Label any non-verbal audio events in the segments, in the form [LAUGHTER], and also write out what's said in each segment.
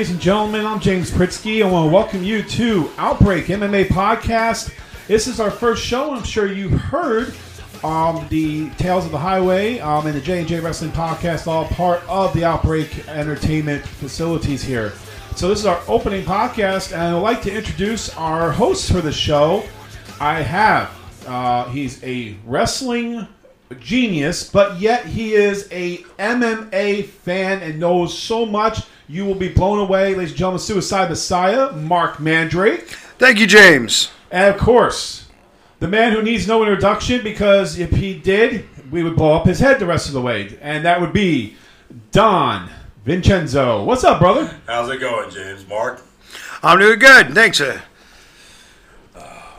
Ladies and gentlemen. I'm James Pritzky. I want to welcome you to Outbreak MMA Podcast. This is our first show. I'm sure you heard um, the Tales of the Highway um, and the J&J Wrestling Podcast, all part of the Outbreak Entertainment facilities here. So this is our opening podcast, and I'd like to introduce our host for the show. I have, uh, he's a wrestling genius, but yet he is a MMA fan and knows so much. You will be blown away, ladies and gentlemen. Suicide Messiah, Marc Mandrake. Thank you, James. And of course, the man who needs no introduction because if he did, we would blow up his head the rest of the way. And that would be Don Vincenzo. What's up, brother? How's it going, James? Marc? I'm doing good. Thanks. Uh,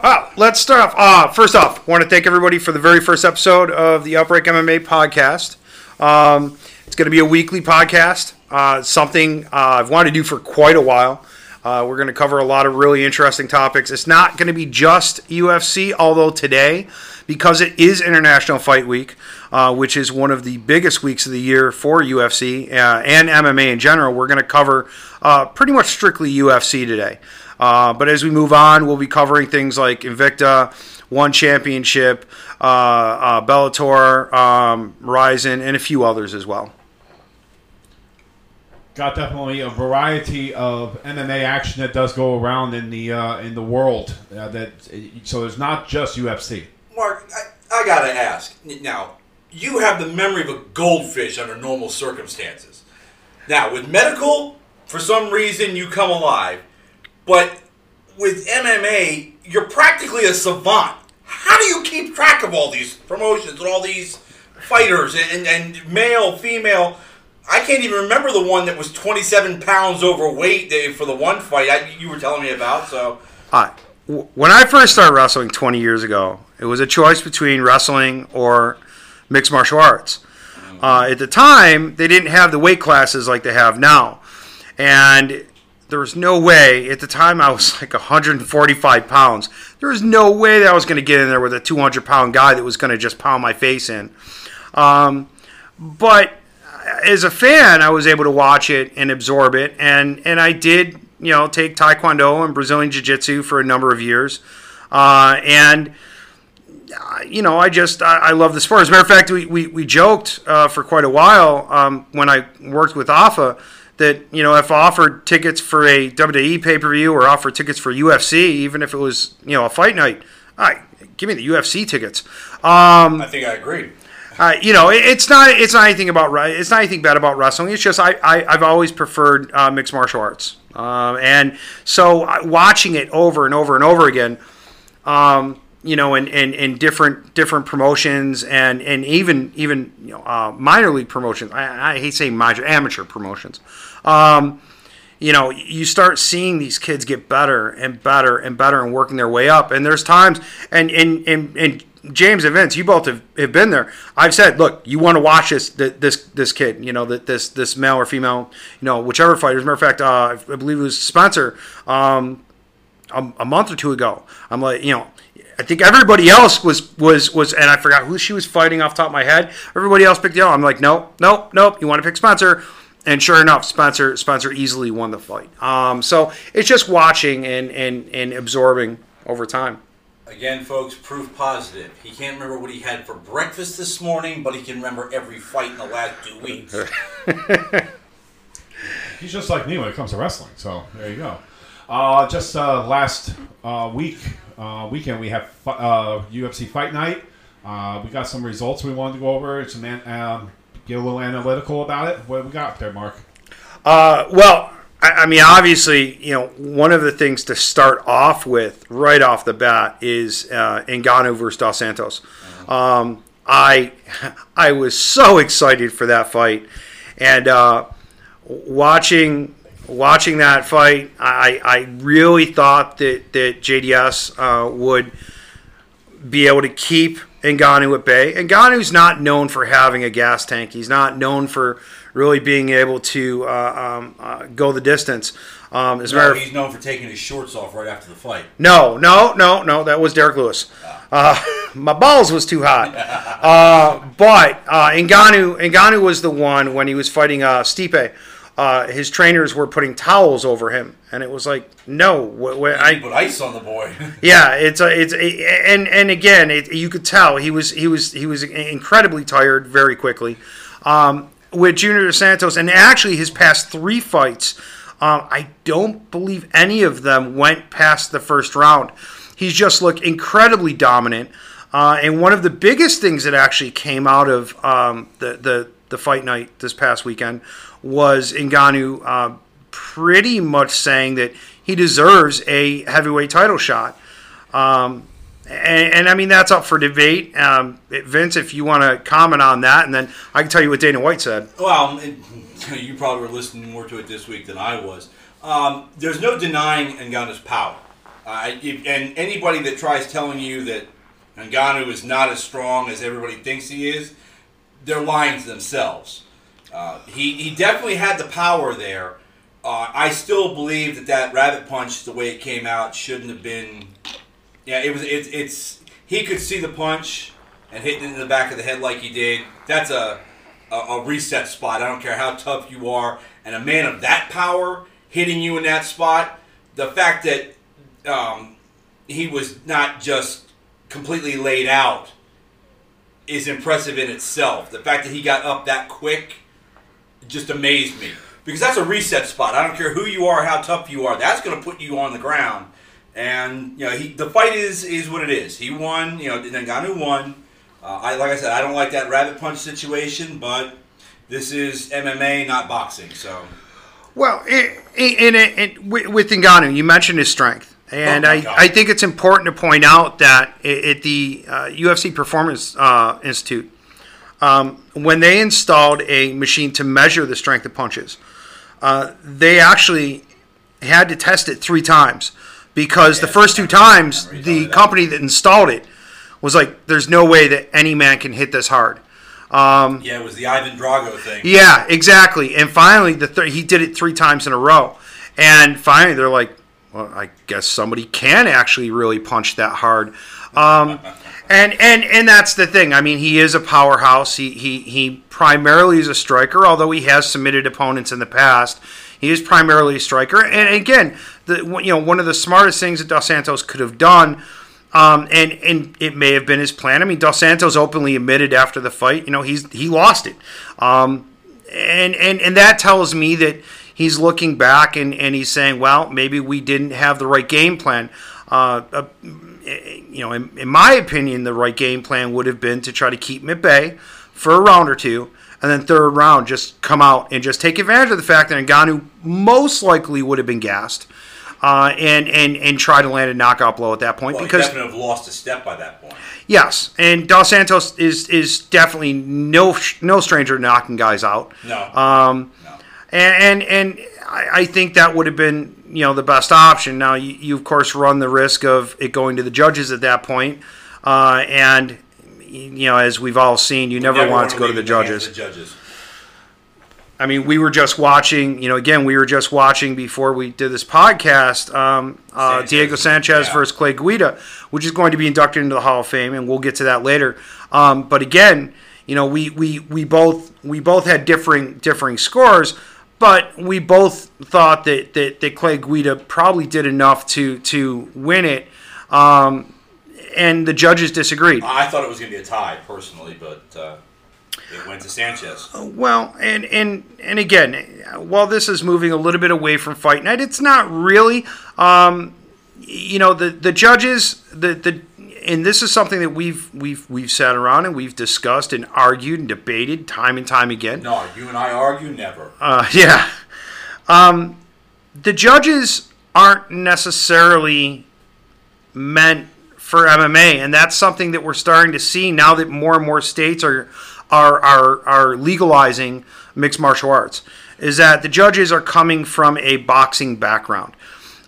well, let's start off. Uh, first off, want to thank everybody for the very first episode of the Outbreak MMA podcast. Um, it's going to be a weekly podcast, uh, something uh, I've wanted to do for quite a while. Uh, we're going to cover a lot of really interesting topics. It's not going to be just UFC, although today, because it is International Fight Week, uh, which is one of the biggest weeks of the year for UFC uh, and MMA in general, we're going to cover uh, pretty much strictly UFC today. Uh, but as we move on, we'll be covering things like Invicta, One Championship, uh, Bellator, um, Rizin, and a few others as well. Got definitely a variety of MMA action that does go around in the uh, in the world. Uh, that so there's not just UFC. Marc, I, I gotta ask. Now, you have the memory of a goldfish under normal circumstances. Now, with medical, for some reason you come alive. But with MMA, you're practically a savant. How do you keep track of all these promotions and all these fighters and, and male, female? I can't even remember the one that was 27 pounds overweight for the one fight I, you were telling me about. So, uh, when I first started wrestling 20 years ago, it was a choice between wrestling or mixed martial arts. Uh, at the time, they didn't have the weight classes like they have now, and there was no way at the time I was [LAUGHS] like 145 pounds. There was no way that I was going to get in there with a 200 pound guy that was going to just pound my face in. Um, but as a fan, I was able to watch it and absorb it, and and I did you know take Taekwondo and Brazilian Jiu Jitsu for a number of years, uh, and you know, I just I, I, love the sport. As a matter of fact, we we, we joked uh, for quite a while um, when I worked with AFA that you know if offered tickets for a WWE pay per view or offered tickets for UFC, even if it was you know a fight night, all right, give me the UFC tickets. Um, I think I agree. Uh, you know, it, it's not it's not anything about it's not anything bad about wrestling. It's just I, I have always preferred uh, mixed martial arts, um, and so uh, watching it over and over and over again. Um, you know, in, in, in different different promotions and, and even even you know uh, minor league promotions. I, I hate saying minor amateur promotions. Um, you know, you start seeing these kids get better and better and better and working their way up. And there's times, and and and, and James and Vince, you both have, have been there. I've said, look, you want to watch this this this kid, you know, this this male or female, you know, whichever fighter. As a matter of fact, uh, I believe it was Spencer um, a, a month or two ago. I'm like, you know, I think everybody else was was was, and I forgot who she was fighting off top of my head. Everybody else picked the other. I'm like, nope, nope, nope. You want to pick Spencer? And sure enough, Spencer Spencer easily won the fight. Um, so it's just watching and and and absorbing over time. Again, folks, proof positive. He can't remember what he had for breakfast this morning, but he can remember every fight in the last two weeks. [LAUGHS] He's just like me when it comes to wrestling. So there you go. Uh, just uh, last uh, week, uh, weekend, we have UFC uh, Fight Night. Uh, we got some results we wanted to go over. Some um, get a little analytical about it. What we got there, Marc? well, I, I, mean, obviously, you know, one of the things to start off with right off the bat is uh, Ngannou versus Dos Santos. Um, I [LAUGHS] I was so excited for that fight, and watching watching that fight, I, I really thought that, that JDS uh, would be able to keep Ngannou at bay. Ngannou's not known for having a gas tank. He's not known for really being able to uh, um, uh, go the distance. Um, as no, he's known for taking his shorts off right after the fight. No, no, no, no. That was Derrick Lewis. Ah. Uh, [LAUGHS] my balls was too hot. uh, but uh, Ngannou, Ngannou was the one when he was fighting uh, Stipe uh, his trainers were putting towels over him, and it was like, no, wh- wh- I put ice on the boy. [LAUGHS] yeah, it's a, it's a, and and again, it, you could tell he was he was he was incredibly tired very quickly. Um, with Junior Dos Santos, and actually his past three fights, um, I don't believe any of them went past the first round. He's just looked incredibly dominant. Uh, and one of the biggest things that actually came out of um, the, the the fight night this past weekend was Ngannou uh, pretty much saying that he deserves a heavyweight title shot. Um, and, and, I mean that's up for debate. Um, Vince, if you want to comment on that, and then I can tell you what Dana White said. Well, it, [LAUGHS] you probably were listening more to it this week than I was. Um, there's no denying Ngannou's power, uh, and anybody that tries telling you that Ngannou is not as strong as everybody thinks he is, they're lying to themselves. Uh, he he definitely had the power there. Uh, I still believe that that rabbit punch, the way it came out, shouldn't have been yeah, it was. It's. It's. He could see the punch and hitting it in the back of the head like he did. That's a, a, a reset spot. I don't care how tough you are, and a man of that power hitting you in that spot. The fact that um, he was not just completely laid out is impressive in itself. The fact that he got up that quick just amazed me because that's a reset spot. I don't care who you are, how tough you are. That's going to put you on the ground and you know, he the fight is is what it is. He won. You know, Ngannou won. Uh, I like I said, I don't like that rabbit punch situation, but this is MMA, not boxing. So, well, with Ngannou, you mentioned his strength, and oh I, I think it's important to point out that at the uh, UFC Performance uh, Institute, um, when they installed a machine to measure the strength of punches, uh, they actually had to test it three times because the first two times the company that installed it was like, "There's no way that any man can hit this hard." Um, yeah, it was the Ivan Drago thing. Yeah, exactly. And finally, the th- he did it three times in a row, and finally they're like, "Well, I guess somebody can actually really punch that hard." Um, [LAUGHS] and and and that's the thing. I mean, he is a powerhouse. He he he primarily is a striker, although he has submitted opponents in the past. He is primarily a striker, and again, the you know one of the smartest things that Dos Santos could have done. Um, and and it may have been his plan. I mean, Dos Santos openly admitted after the fight, you know, he's he lost it, um, and and and that tells me that he's looking back and and he's saying, well, maybe we didn't have the right game plan. Uh, uh, you know, in, in, my opinion, the right game plan would have been to try to keep him at bay for a round or two, and then third round just come out and just take advantage of the fact that Ngannou most likely would have been gassed uh, and and and try to land a knockout blow at that point well, because he definitely have lost a step by that point. Yes, and Dos Santos is is definitely no no stranger to knocking guys out. No. Um, no. And and, and I, I think that would have been you know the best option. Now you, you of course run the risk of it going to the judges at that point, uh, and you know as we've all seen, you never, never want to go to the judges. the judges. I mean, we were just watching, you know, again, we were just watching before we did this podcast um, uh, Sanchez, Diego Sanchez yeah. versus Clay Guida, which is going to be inducted into the Hall of Fame, and we'll get to that later. Um, but again, you know, we, we, we both we both had differing differing scores, but we both thought that, that, that Clay Guida probably did enough to to win it. Um, and the judges disagreed. I thought it was going to be a tie personally, but. Uh... It went to Sanchez. Well, and and and again, while this is moving a little bit away from fight night, it's not really. Um, you know, the the judges, the the and this is something that we've we've we've sat around and we've discussed and argued and debated time and time again. No, you and I argue never. Uh, [LAUGHS] yeah. Um, the judges aren't necessarily meant for MMA, and that's something that we're starting to see now that more and more states are are, are, are legalizing mixed martial arts is that the judges are coming from a boxing background.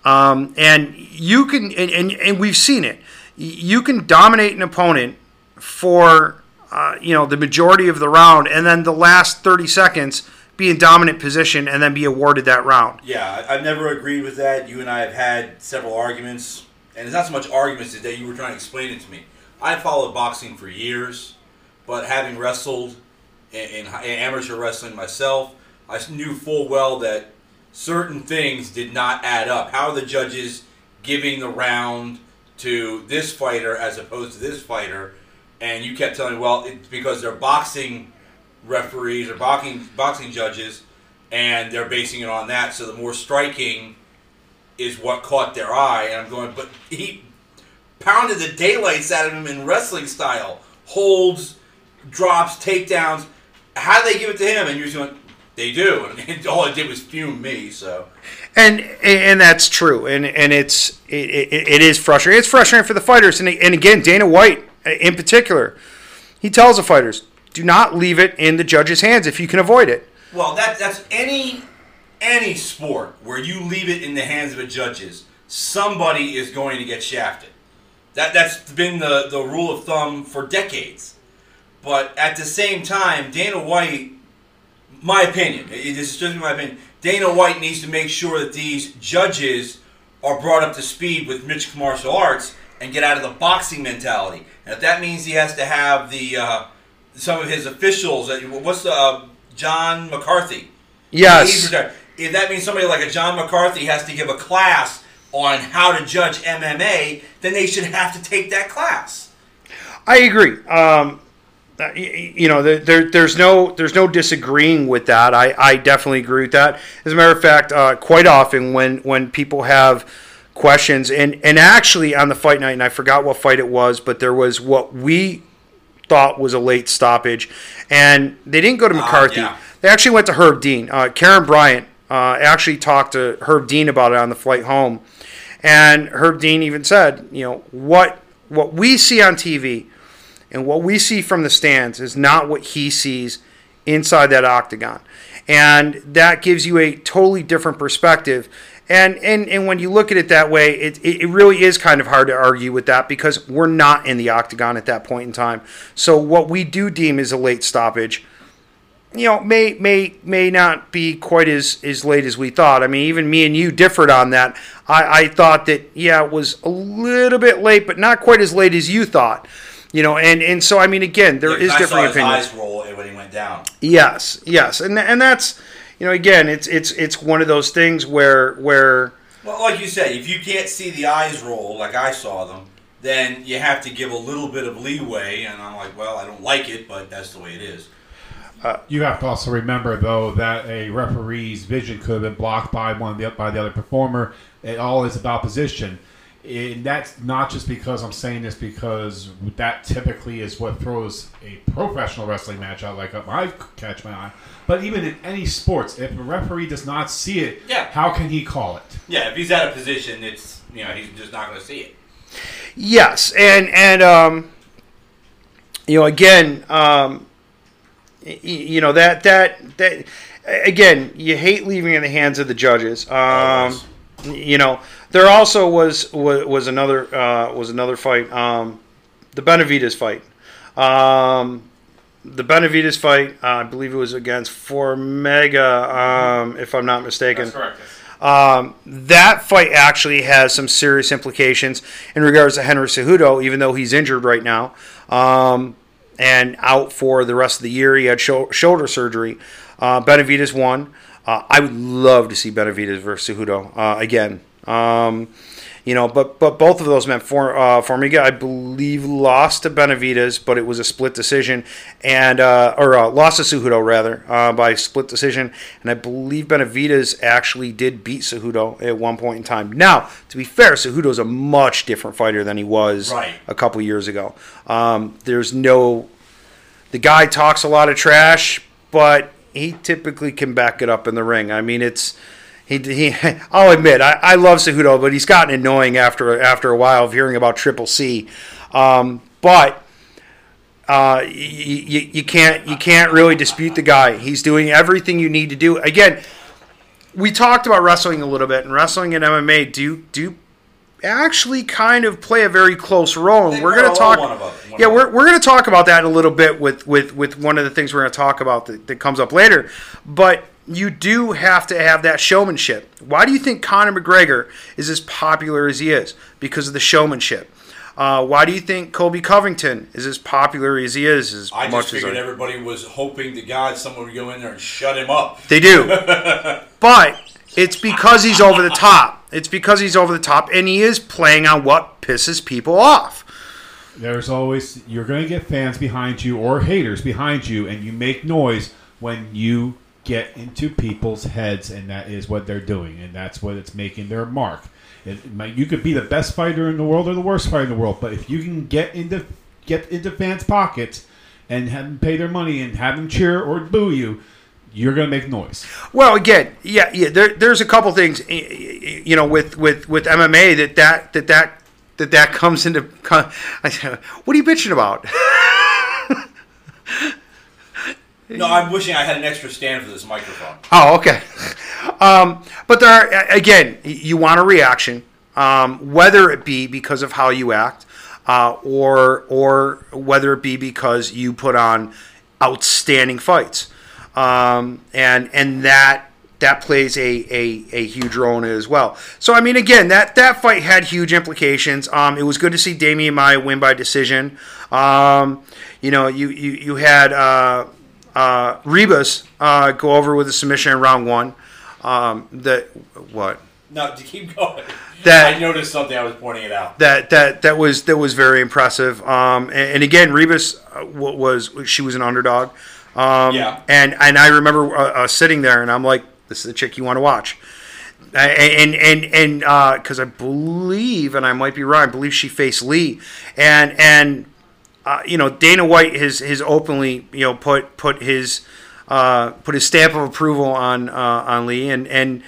Um, and you can, and, and, and, we've seen it, you can dominate an opponent for, uh, you know, the majority of the round, and then the last 30 seconds be in dominant position and then be awarded that round. Yeah, I've never agreed with that. You and I have had several arguments, and it's not so much arguments today. You were trying to explain it to me. I followed boxing for years. But having wrestled in, in, in amateur wrestling myself, I knew full well that certain things did not add up. How are the judges giving the round to this fighter as opposed to this fighter? And you kept telling me, well, it's because they're boxing referees or boxing boxing judges, and they're basing it on that. So the more striking is what caught their eye. And I'm going, but he pounded the daylights out of him in wrestling style, holds, drops, takedowns. How do they give it to him? And you're just going, they do, [LAUGHS] and all it did was fume me. So and and that's true, and and it's it, it, it is frustrating. It's frustrating for the fighters, and and again, Dana White uh, in particular, he tells the fighters, do not leave it in the judge's hands if you can avoid it. Well, that that's any any sport where you leave it in the hands of a judges, somebody is going to get shafted. That that's been the the rule of thumb for decades. But at the same time, Dana White, my opinion, this is just my opinion. Dana White needs to make sure that these judges are brought up to speed with mixed martial arts and get out of the boxing mentality. And if that means he has to have the uh, some of his officials, uh, what's the uh, John McCarthy? Yes. If that means somebody like a John McCarthy has to give a class on how to judge MMA, then they should have to take that class. I agree. Um, you know, there, there's no there's no disagreeing with that. I, I definitely agree with that. As a matter of fact, uh, quite often when when people have questions and and actually on the fight night, and I forgot what fight it was, but there was what we thought was a late stoppage, and they didn't go to ah, McCarthy. Uh, yeah. They actually went to Herb Dean. Uh, Karyn Bryant uh, actually talked to Herb Dean about it on the flight home, and Herb Dean even said, you know, what what we see on TV and what we see from the stands is not what he sees inside that octagon. And that gives you a totally different perspective. And, and, and when you look at it that way, it, it really is kind of hard to argue with that because we're not in the octagon at that point in time. So what we do deem is a late stoppage, you know, may may may not be quite as, as late as we thought. I mean, even me and you differed on that. I, I thought that yeah, it was a little bit late, but not quite as late as you thought. You know, and, and so I mean, again, there yeah, is different opinions. eyes roll when he went down. Yes, yes, and and that's you know, again, it's it's it's one of those things where where. Well, like you said, if you can't see the eyes roll like I saw them, then you have to give a little bit of leeway. And I'm like, well, I don't like it, but that's the way it is. Uh, you have to also remember, though, that a referee's vision could have been blocked by one the, by the other performer. It all is about position and that's not just because I'm saying this because that typically is what throws a professional wrestling match out like I catch my eye. But even in any sports, if a referee does not see it, yeah. how can he call it? Yeah, if he's out of position, it's you know he's just not going to see it. Yes, and and um, you know again, um, you know that that that again, you hate leaving in the hands of the judges. Um, you know there also was was, was another uh, was another fight, um, the Benavidez fight. Um, the Benavidez fight, uh, I believe it was against Formiga, um, if I'm not mistaken. That's correct. Um, that fight actually has some serious implications in regards to Henry Cejudo, even though he's injured right now um, and out for the rest of the year. He had shoulder surgery. Uh, Benavidez won. Uh, I would love to see Benavidez versus Cejudo uh, again. Um, you know, but but both of those men, for uh, Formiga, I believe, lost to Benavidez, but it was a split decision, and uh, or uh, lost to Cejudo rather uh, by split decision, and I believe Benavidez actually did beat Cejudo at one point in time. Now, to be fair, Cejudo's a much different fighter than he was right. a couple years ago. Um, there's no, the guy talks a lot of trash, but he typically can back it up in the ring. I mean, it's he, he [LAUGHS] I'll admit I, I love Cejudo, but he's gotten annoying after after a while of hearing about Triple C. Um, but uh, you, you can't you can't really dispute the guy. He's doing everything you need to do. Again, we talked about wrestling a little bit, and wrestling and MMA do do actually kind of play a very close role. And we're going to talk. yeah, we're, we're going to talk about that in a little bit with with with one of the things we're going to talk about that, that comes up later. But you do have to have that showmanship. Why do you think Conor McGregor is as popular as he is? Because of the showmanship. Uh, why do you think Colby Covington is as popular as he is? As I much just figured as I- everybody was hoping to God someone would go in there and shut him up. They do. [LAUGHS] but it's because he's over the top. It's because he's over the top and he is playing on what pisses people off. There's always you're going to get fans behind you or haters behind you, and you make noise when you get into people's heads, and that is what they're doing, and that's what it's making their mark. It, might- you could be the best fighter in the world or the worst fighter in the world, but if you can get into get into fans' pockets and have them pay their money and have them cheer or boo you, you're going to make noise. Well, again, yeah, yeah. There, there's a couple things, you know, with with with MMA that that that that that, that comes into. I said, [LAUGHS] What are you bitching about? [LAUGHS] No, I'm wishing I had an extra stand for this microphone. Oh, okay. Um, but there, are, again, you want a reaction, um, whether it be because of how you act, uh, or or whether it be because you put on outstanding fights, um, and and that that plays a, a, a huge role in it as well. So I mean, again, that that fight had huge implications. Um, it was good to see Demian Maia win by decision. Um, you know, you you you had. Uh, uh, Rebus uh, go over with a submission in round one. Um, that what No, [LAUGHS] to keep going. That- I noticed something. I was pointing it out. that that that was that was very impressive. Um, and, and again, Rebus uh, was she was an underdog. Um, Yeah. And and I remember uh, uh, sitting there and I'm like, this is the chick you want to watch. Uh, And and and because I believe, and I might be wrong, I believe she faced Lee, and and uh, you know Dana White has has openly you know put put his uh, put his stamp of approval on uh, on Lee, and and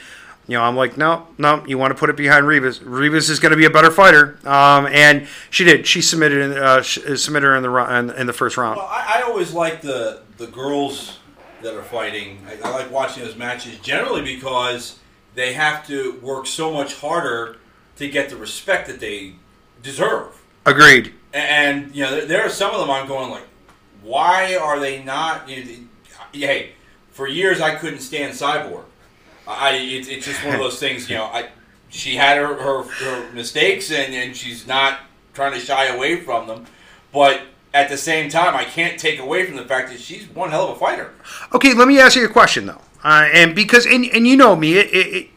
you know I'm like no no you want to put it behind Rebus. Rebus is going to be a better fighter, um, and she did. She submitted in, uh, sh- submitted her in the in, in the first round. Well, I, I always like the the girls that are fighting. I, I like watching those matches generally because they have to work so much harder to get the respect that they deserve. Agreed. And you know, there, are some of them I'm going like, why are they not? You know, hey, for years I couldn't stand Cyborg. I it's, it's just one of those things. You know, I she had her, her, her mistakes and, and she's not trying to shy away from them, but at the same time, I can't take away from the fact that she's one hell of a fighter. Okay, let me ask you a question though, uh, and because and, and you know me, it, it, it, it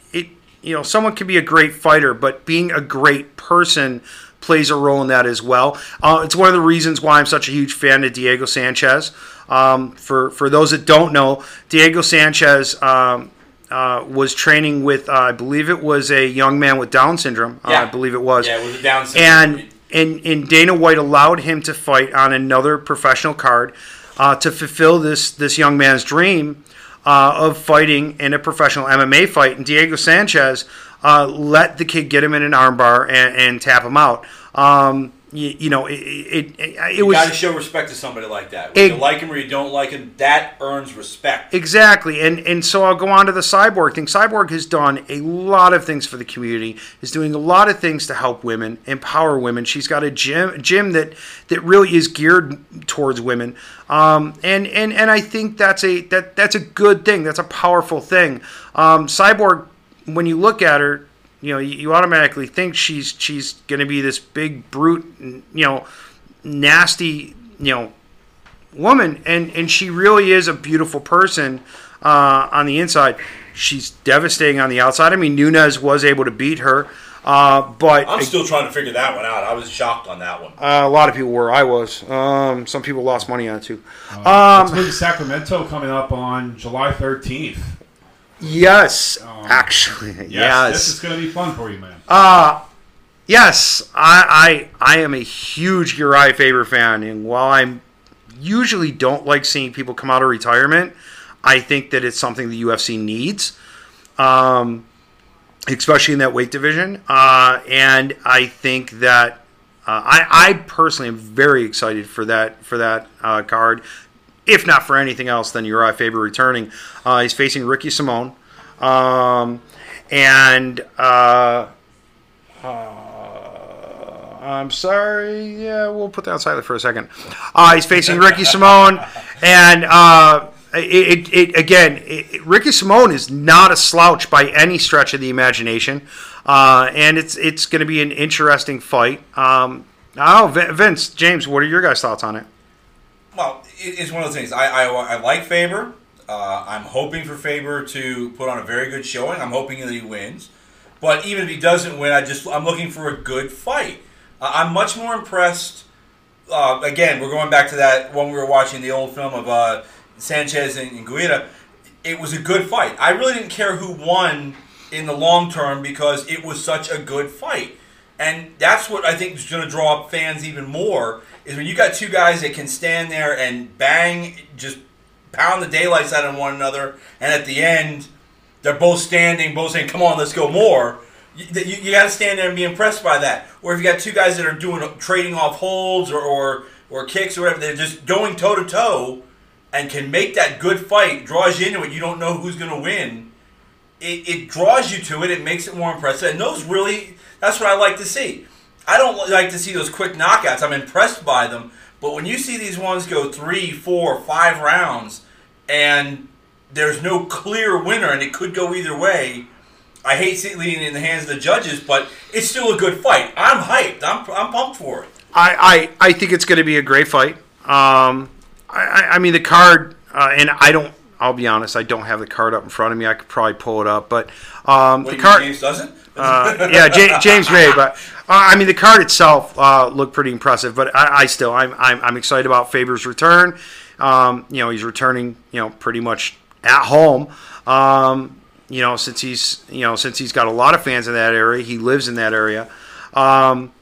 you know someone can be a great fighter, but being a great person plays a role in that as well. Uh, it's one of the reasons why I'm such a huge fan of Diego Sanchez. Um, for for those that don't know, Diego Sanchez. Um, uh, was training with, uh, I believe it was a young man with Down syndrome. Uh, Yeah. I believe it was. Yeah, it was a Down syndrome. And and, and Dana White allowed him to fight on another professional card uh, to fulfill this this young man's dream uh, of fighting in a professional MMA fight. And Diego Sanchez uh, let the kid get him in an armbar and, and tap him out. Um, you, you know, it it, it, it you was got to show respect to somebody like that. Whether you like him or you don't like him, that earns respect. Exactly, and and so I'll go on to the cyborg thing. Cyborg has done a lot of things for the community. Is doing a lot of things to help women, empower women. She's got a gym gym that that really is geared towards women. Um, and and and I think that's a that that's a good thing. That's a powerful thing. Um, cyborg, when you look at her, you know, you, you automatically think she's she's going to be this big brute, you know, nasty, you know, woman, and and she really is a beautiful person uh, on the inside. She's devastating on the outside. I mean, Nunes was able to beat her, uh, but I'm still trying to figure that one out. I was shocked on that one. uh, a lot of people were. I was. Um, some people lost money on it too. Um, it's Sacramento coming up on July 13th. Yes, Um, actually, [LAUGHS] Yes, yes. this is going to be fun for you, man. Yes, I, I I am a huge Urijah Faber fan, and while I usually don't like seeing people come out of retirement, I think that it's something the UFC needs, um, especially in that weight division. Uh, and I think that uh, I, I personally am very excited for that for that uh, card. If not for anything else, then Urijah Faber returning. Uh, he's facing Ricky Simone, um, and. Uh, I'm sorry. Yeah, we'll put that silent for a second. Uh, he's facing Ricky Simone, and uh, it, it, it again, it, Ricky Simone is not a slouch by any stretch of the imagination, uh, and it's it's going to be an interesting fight. Um, Vin- Vince, James, what are your guys' thoughts on it? Well, it, it's one of those things. I, I, I like Faber. Uh, I'm hoping for Faber to put on a very good showing. I'm hoping that he wins. But even if he doesn't win, I just I'm looking for a good fight. Uh, I'm much more impressed. Uh, again, we're going back to that when we were watching the old film of uh, Sanchez and, and Guida. It was a good fight. I really didn't care who won in the long term because it was such a good fight. And that's what I think is going to draw up fans even more is when you got two guys that can stand there and bang, just pound the daylights out of one another, and at the end, they're both standing, both saying, "Come on, let's go more." You, you, you got to stand there and be impressed by that. Or if you got two guys that are doing trading off holds or or, or kicks or whatever, they're just going toe to toe and can make that good fight, draws you into it. You don't know who's going to win. It, it draws you to it. It makes it more impressive. And those really, that's what I like to see. I don't like to see those quick knockouts. I'm impressed by them. But when you see these ones go three, four, five rounds, and there's no clear winner, and it could go either way. I hate seeing it in the hands of the judges, but it's still a good fight. I'm hyped. I'm, I'm pumped for it. I, I, I think it's going to be a great fight. Um, I, I- mean, the card, uh, and I don't, I'll be honest, I don't have the card up in front of me. I could probably pull it up, but um, What, the card. Doesn't? Uh, yeah, J- James may, but uh, I mean the card itself uh, looked pretty impressive. But I, I still, I'm, I'm, I'm excited about Faber's return. Um, you know, he's returning, you know, pretty much at home. Um, you know, since he's, you know, since he's got a lot of fans in that area, he lives in that area. Um,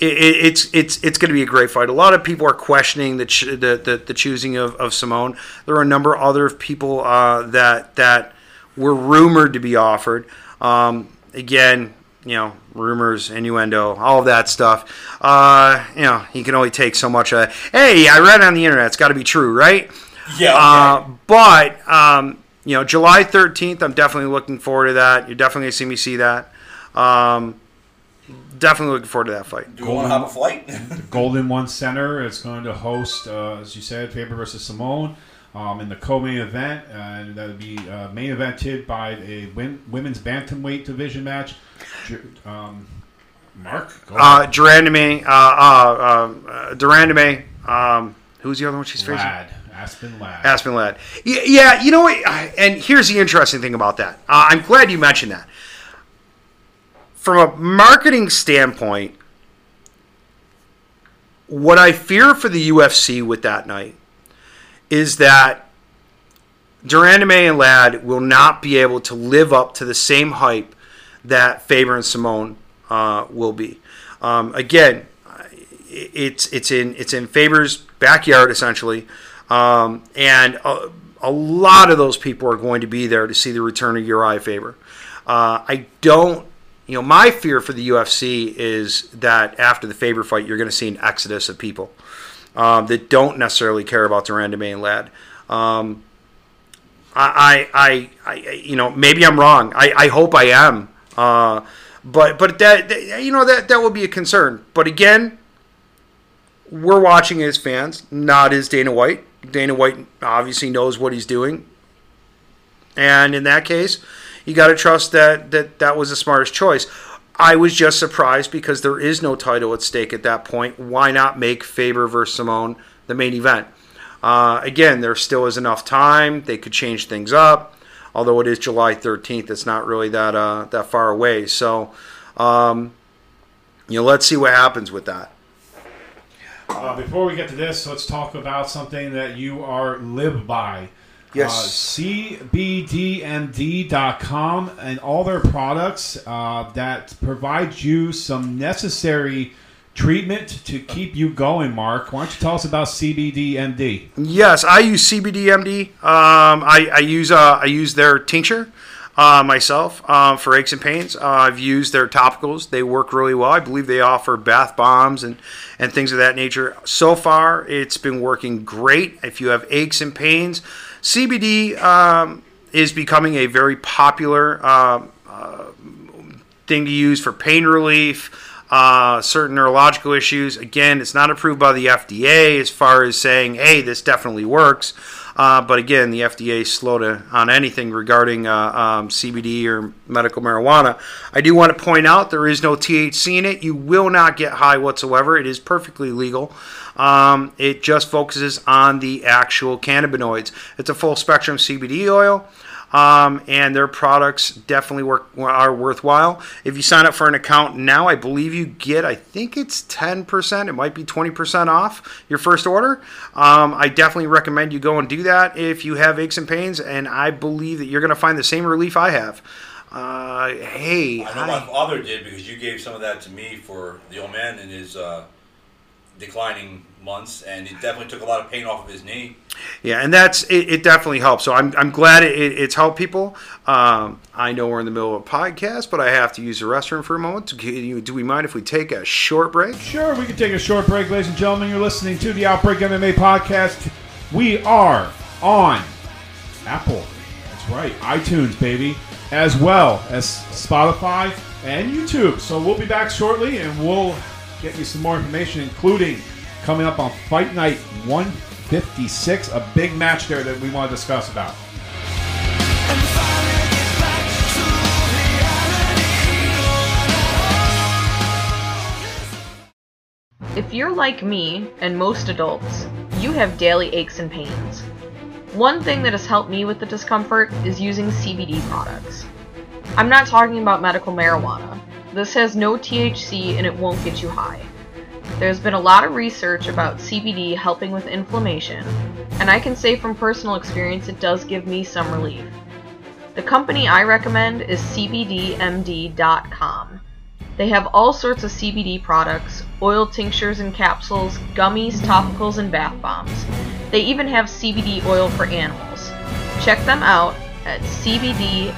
it, it, it's it's it's going to be a great fight. A lot of people are questioning the ch- the, the, the choosing of, of Simone. There are a number of other people uh, that that were rumored to be offered. Um, again, you know, rumors, innuendo, all of that stuff. Uh, you know, he can only take so much. Uh, hey, I read on the internet. It's got to be true, right? Yeah. Uh, but um, you know, July thirteenth, I'm definitely looking forward to that. You're definitely gonna see me see that. Um, definitely looking forward to that fight. Do we want to have a flight? Golden One Center is going to host, uh, as you said, Faber versus Simone um, in the co-main event, and that'll be uh, main evented by a win- women's bantamweight division match. Um, Marc, go Uh, de Randamie, uh, uh, uh, de Randamie. Um, who's the other one she's facing? Ladd, Aspen Ladd. Aspen Ladd. Y- Yeah, you know what? And here's the interesting thing about that. Uh, I'm glad you mentioned that. From a marketing standpoint, what I fear for the UFC with that night is that de Randamie and Ladd will not be able to live up to the same hype that Faber and Simone uh, will be. Um, again, it's it's in it's in Faber's backyard essentially, um, and a, a lot of those people are going to be there to see the return of Urijah Faber. Uh, I don't, you know, my fear for the UFC is that after the Faber fight, you're going to see an exodus of people um, that don't necessarily care about Durand and Ladd. Um, I, I, I, I, you know, maybe I'm wrong. I, I hope I am. Uh, but, but that, that, you know, that that would be a concern. But again, we're watching as fans, not as Dana White. Dana White obviously knows what he's doing, and in that case, you got to trust that that that was the smartest choice. I was just surprised because there is no title at stake at that point. Why not make Faber versus Simone the main event? Uh, again, there still is enough time. They could change things up. Although it is July 13th, it's not really that uh, that far away. So, um, you know, let's see what happens with that. Uh, before we get to this, let's talk about something that you are live by. Yes. Uh, CBDMD.com and all their products uh, that provide you some necessary treatment to keep you going, Marc. Why don't you tell us about CBDMD? Yes, I use CBDMD. Um, I, I use uh, I use their tincture uh, myself uh, for aches and pains. Uh, I've used their topicals; they work really well. I believe they offer bath bombs and and things of that nature. So far, it's been working great. If you have aches and pains, CBD um, is becoming a very popular um, uh, thing to use for pain relief. uh, certain neurological issues. Again, it's not approved by the FDA as far as saying, hey, this definitely works. Uh, but again, the FDA is slow to, on anything regarding uh, um, CBD or medical marijuana. I do want to point out there is no THC in it. You will not get high whatsoever. It is perfectly legal. Um, it just focuses on the actual cannabinoids. It's a full spectrum CBD oil. Um, and their products definitely work are worthwhile. If you sign up for an account now, I believe you get I think it's ten percent. It might be twenty percent off your first order. Um, I definitely recommend you go and do that if you have aches and pains, and I believe that you're going to find the same relief I have. Uh, hey, I know my father did because you gave some of that to me for the old man and his uh, declining months, and it definitely took a lot of pain off of his knee. Yeah, and that's it, it definitely helps. So I'm, I'm glad it, it's helped people. Um, I know we're in the middle of a podcast, but I have to use the restroom for a moment. Do, do we mind if we take a short break? Sure, we can take a short break, ladies and gentlemen. You're listening to the Outbreak MMA podcast. We are on Apple. That's right, iTunes, baby, as well as Spotify and YouTube. So we'll be back shortly, and we'll get you some more information, including coming up on Fight Night 156, a big match there that we want to discuss about. If you're like me and most adults, you have daily aches and pains. One thing that has helped me with the discomfort is using CBD products. I'm not talking about medical marijuana. This has no THC and it won't get you high. There's been a lot of research about CBD helping with inflammation, and I can say from personal experience it does give me some relief. The company I recommend is CBDMD.com. They have all sorts of CBD products, oil tinctures and capsules, gummies, topicals, and bath bombs. They even have CBD oil for animals. Check them out at CBDMD.com.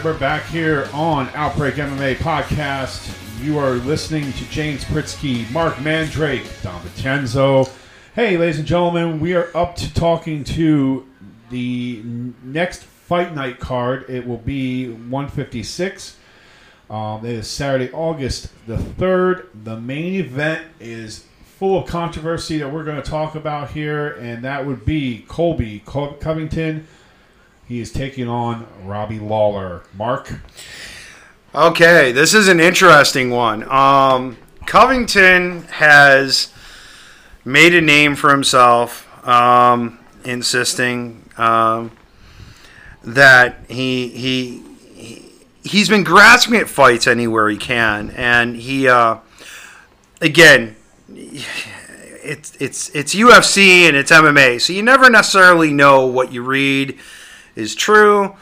right, we're back here on Outbreak MMA podcast. You are listening to James Pritzky, Marc Mandrake, Don Vincenzo. Hey, ladies and gentlemen, we are up to talking to the next fight night card. It will be 156. Um, it is Saturday, August the 3rd. The main event is full of controversy that we're going to talk about here, and that would be Colby Co- Covington. He is taking on Robbie Lawler. Marc? Okay, this is an interesting one. Um, Covington has made a name for himself, um, insisting um, that he he he he's been grasping at fights anywhere he can, and he uh, again. It's it's it's UFC and it's MMA, so you never necessarily know what you read is true.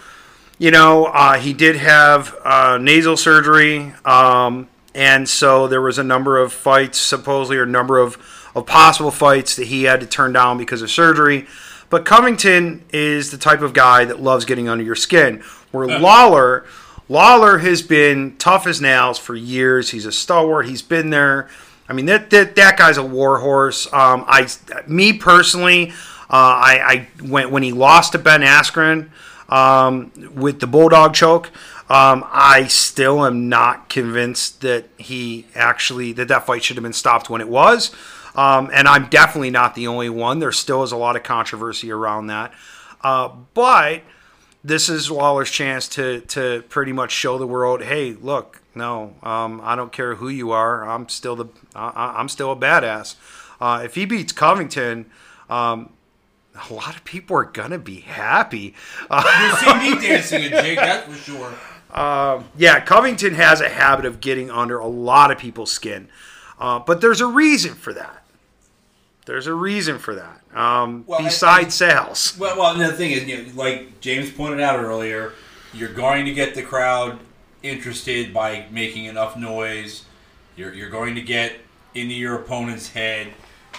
You know, uh, he did have uh, nasal surgery, um, and so there was a number of fights, supposedly, or a number of, of possible fights that he had to turn down because of surgery. But Covington is the type of guy that loves getting under your skin. Where Lawler, Lawler has been tough as nails for years. He's a stalwart. He's been there. I mean, that that, that guy's a war horse. Um, I, me personally, uh, I, I when, when he lost to Ben Askren um, with the bulldog choke, um, I still am not convinced that he actually that that fight should have been stopped when it was. Um, and I'm definitely not the only one. There still is a lot of controversy around that. Uh, but this is Lawler's chance to to pretty much show the world, hey, look, no, um, I don't care who you are. I'm still the I, I'm still a badass. Uh, if he beats Covington, um, a lot of people are gonna be happy. You see me dancing jig, that's for sure. yeah, Covington has a habit of getting under a lot of people's skin, uh, but there's a reason for that. There's a reason for that. Um, Well, besides sales, Well, well, the thing is, you know, like James pointed out earlier, you're going to get the crowd interested by making enough noise. You're, you're going to get into your opponent's head.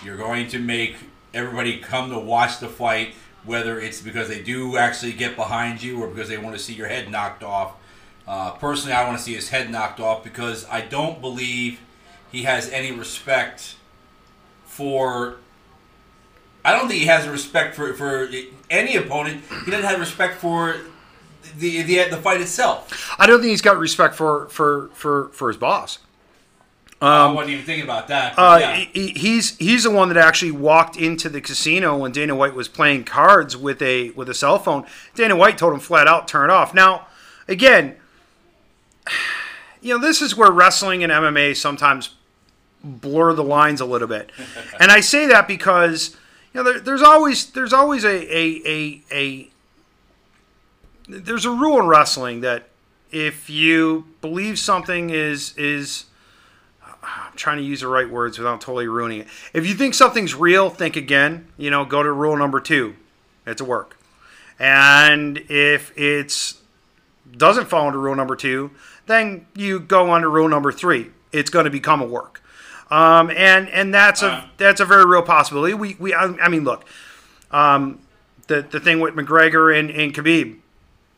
You're going to make everybody come to watch the fight, whether it's because they do actually get behind you or because they want to see your head knocked off. Uh, personally, I want to see his head knocked off because I don't believe he has any respect for. I don't think he has a respect for, for any opponent. He doesn't have respect for the, the the fight itself. I don't think he's got respect for for for for his boss. I wasn't even thinking about that. Uh, yeah. he, he's he's the one that actually walked into the casino when Dana White was playing cards with a with a cell phone. Dana White told him flat out, turn it off. Now, again, [SIGHS] you know this is where wrestling and MMA sometimes blur the lines a little bit, [LAUGHS] and I say that because you know there, there's always there's always a a, a a there's a rule in wrestling that if you believe something is is I'm trying to use the right words without totally ruining it. If you think something's real, think again. You know, go to rule number two. It's a work. And if it's doesn't fall into rule number two, then you go on to rule number three. It's going to become a work. Um, and and that's a that's a very real possibility. We we I, I mean, look, um, the the thing with McGregor and and Khabib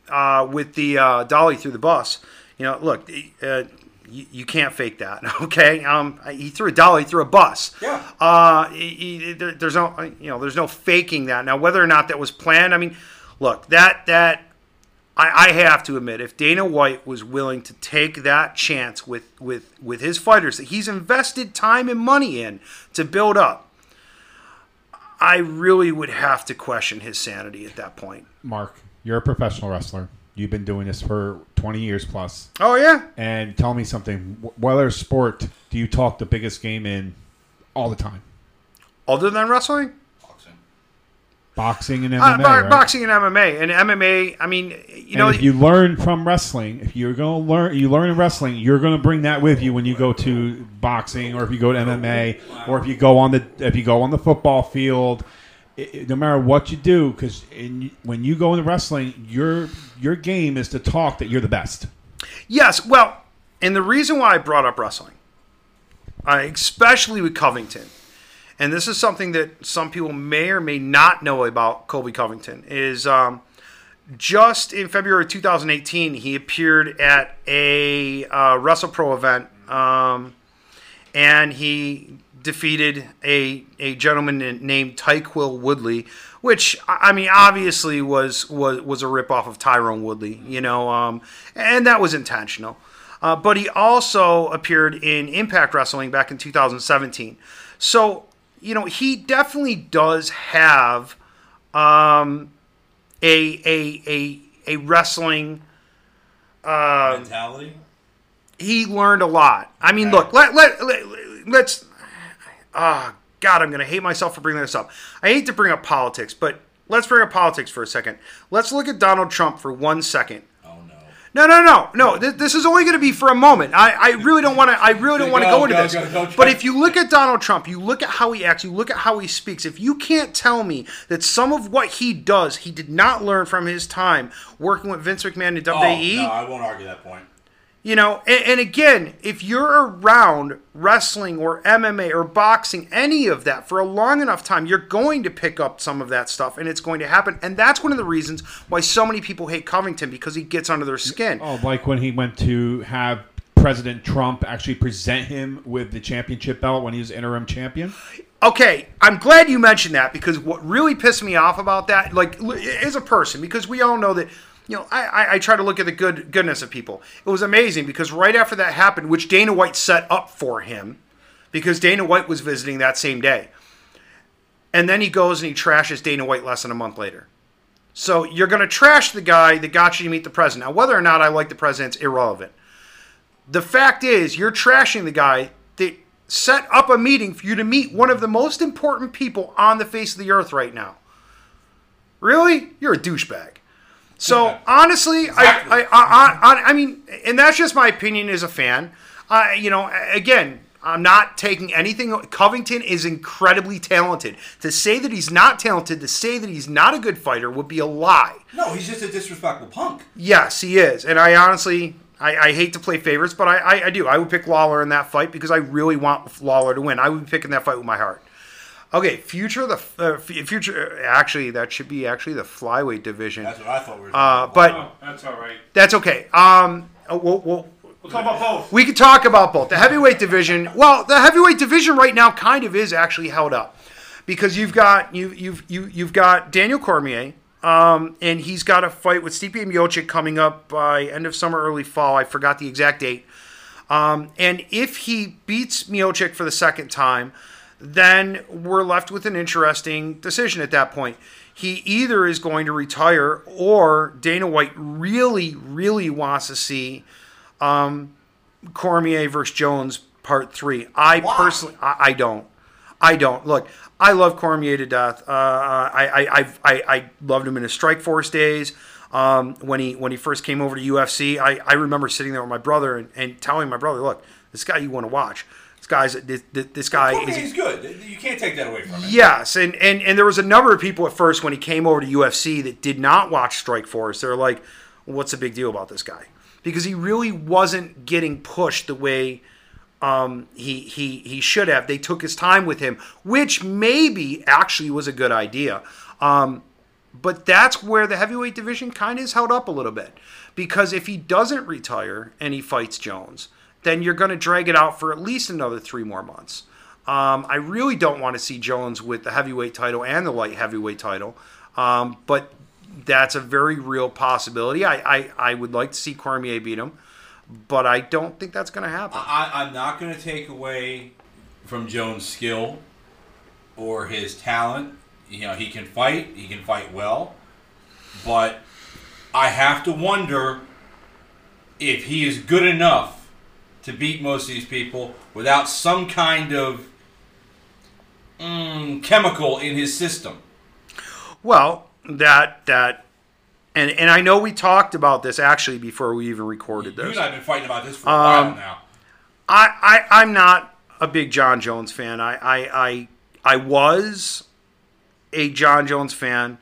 uh, with the uh, dolly through the bus. You know, look, uh, you, you can't fake that. [LAUGHS] Okay, um, he threw a dolly threw a bus. Yeah. Uh, he- he- there- there's no, you know, there's no faking that. Now, whether or not that was planned, I mean, look, that that I, I have to admit, if Dana White was willing to take that chance with with with his fighters that he's invested time and money in to build up, I really would have to question his sanity at that point. Marc, you're a professional wrestler. You've been doing this for 20 years plus. Oh yeah, And tell me something. What other sport do you talk the biggest game in all the time? other than wrestling. Boxing. Boxing and Uh, MMA, bo- right? Boxing and MMA, and MMA. I mean, you know, and if you learn from wrestling, if you're going to learn, you learn in wrestling, you're going to bring that with you when you go to boxing, or if you go to MMA, or if you go on the if you go on the football field. It, it- no matter what you do, because when you go into wrestling, your your game is to talk that you're the best. yes. Well, and the reason why I brought up wrestling, uh, especially with Covington, and this is something that some people may or may not know about Colby Covington, is um, just in February 2018, he appeared at a uh, WrestlePro event, um, and he defeated a a gentleman named Tyquil Woodley, which I mean obviously was was was a ripoff of Tyrone Woodley, you know, um, and that was intentional. Uh, but he also appeared in Impact Wrestling back in 2017. So, you know, he definitely does have um, a, a, a, a wrestling Mentality. he learned a lot. I mean, look, let, let, let, let's. Ah, God, I'm going to hate myself for bringing this up. I hate to bring up politics, but let's bring up politics for a second. Let's look at Donald Trump for one second. Oh no. No, no, no, no. This, this is only going to be for a moment. I, I really don't want to. I really don't want to Go, go into go, this. go, but if you look at Donald Trump, you look at how he acts, you look at how he speaks. If you can't tell me that some of what he does, he did not learn from his time working with Vince McMahon in Oh, no, I won't argue that point. You know, and, and again, if you're around wrestling or MMA or boxing, any of that for a long enough time, you're going to pick up some of that stuff and it's going to happen. And that's one of the reasons why so many people hate Covington because he gets under their skin. Oh, like when he went to have President Trump actually present him with the championship belt when he was interim champion. Okay, I'm glad you mentioned that because what really pissed me off about that, like as a person, because we all know that, you know, I, I, I try to look at the good goodness of people. It was amazing because right after that happened, which Dana White set up for him, because Dana White was visiting that same day, and then he goes and he trashes Dana White less than a month later. So you're going to trash the guy that got you to meet the president. Now, whether or not I like the president's irrelevant. The fact is, you're trashing the guy that set up a meeting for you to meet one of the most important people on the face of the earth right now. Really? You're a douchebag. So honestly, Exactly. I, I, I, I, I mean, and that's just my opinion as a fan. I, you know, again, I'm not taking anything. Covington is incredibly talented. To say that he's not talented, to say that he's not a good fighter, would be a lie. No, he's just a disrespectful punk. Yes, he is. And I honestly, I, I hate to play favorites, but I, I, I do. I would pick Lawler in that fight because I really want Lawler to win. I would be picking that fight with my heart. Okay, future the uh, future. Actually, that should be actually the flyweight division. That's what I thought we were. Uh, talking but about. that's all right. that's okay. Um, uh, we'll, we'll, We'll talk about both. we could talk about both. The heavyweight division, well, the heavyweight division right now kind of is actually held up because you've got you you've you you've got Daniel Cormier, um, and he's got a fight with Stipe Miocic coming up by end of summer, early fall. I forgot the exact date. Um, and if he beats Miocic for the second time, then we're left with an interesting decision at that point. He either is going to retire, or Dana White really, really wants to see um, Cormier versus Jones part three. I Why? personally, I, I don't. I don't. Look, I love Cormier to death. Uh, I, I, I, I, I loved him in his Strikeforce days. Um, when he when he first came over to UFC, I, I remember sitting there with my brother and, and telling my brother, "Look, this guy you want to watch. Guy's this, this guy is Cormier's good. You can't take that away from him. Yes, and, and and there was a number of people at first when he came over to UFC that did not watch Strikeforce. They're like, "What's the big deal about this guy?" Because he really wasn't getting pushed the way um, he he he should have. They took his time with him, which maybe actually was a good idea. Um, but that's where the heavyweight division kind of is held up a little bit because if he doesn't retire and he fights Jones, then you're going to drag it out for at least another three more months. Um, I really don't want to see Jones with the heavyweight title and the light heavyweight title, um, but that's a very real possibility. I, I, I would like to see Cormier beat him, but I don't think that's going to happen. I, I'm not going to take away from Jones' skill or his talent. You know, he can fight. He can fight well, but I have to wonder if he is good enough to beat most of these people without some kind of mm, chemical in his system. Well, that that, and and I know we talked about this actually before we even recorded You this. You and I have been fighting about this for a Um, while now. I, I I'm not a big John Jones fan. I I I, I was a John Jones fan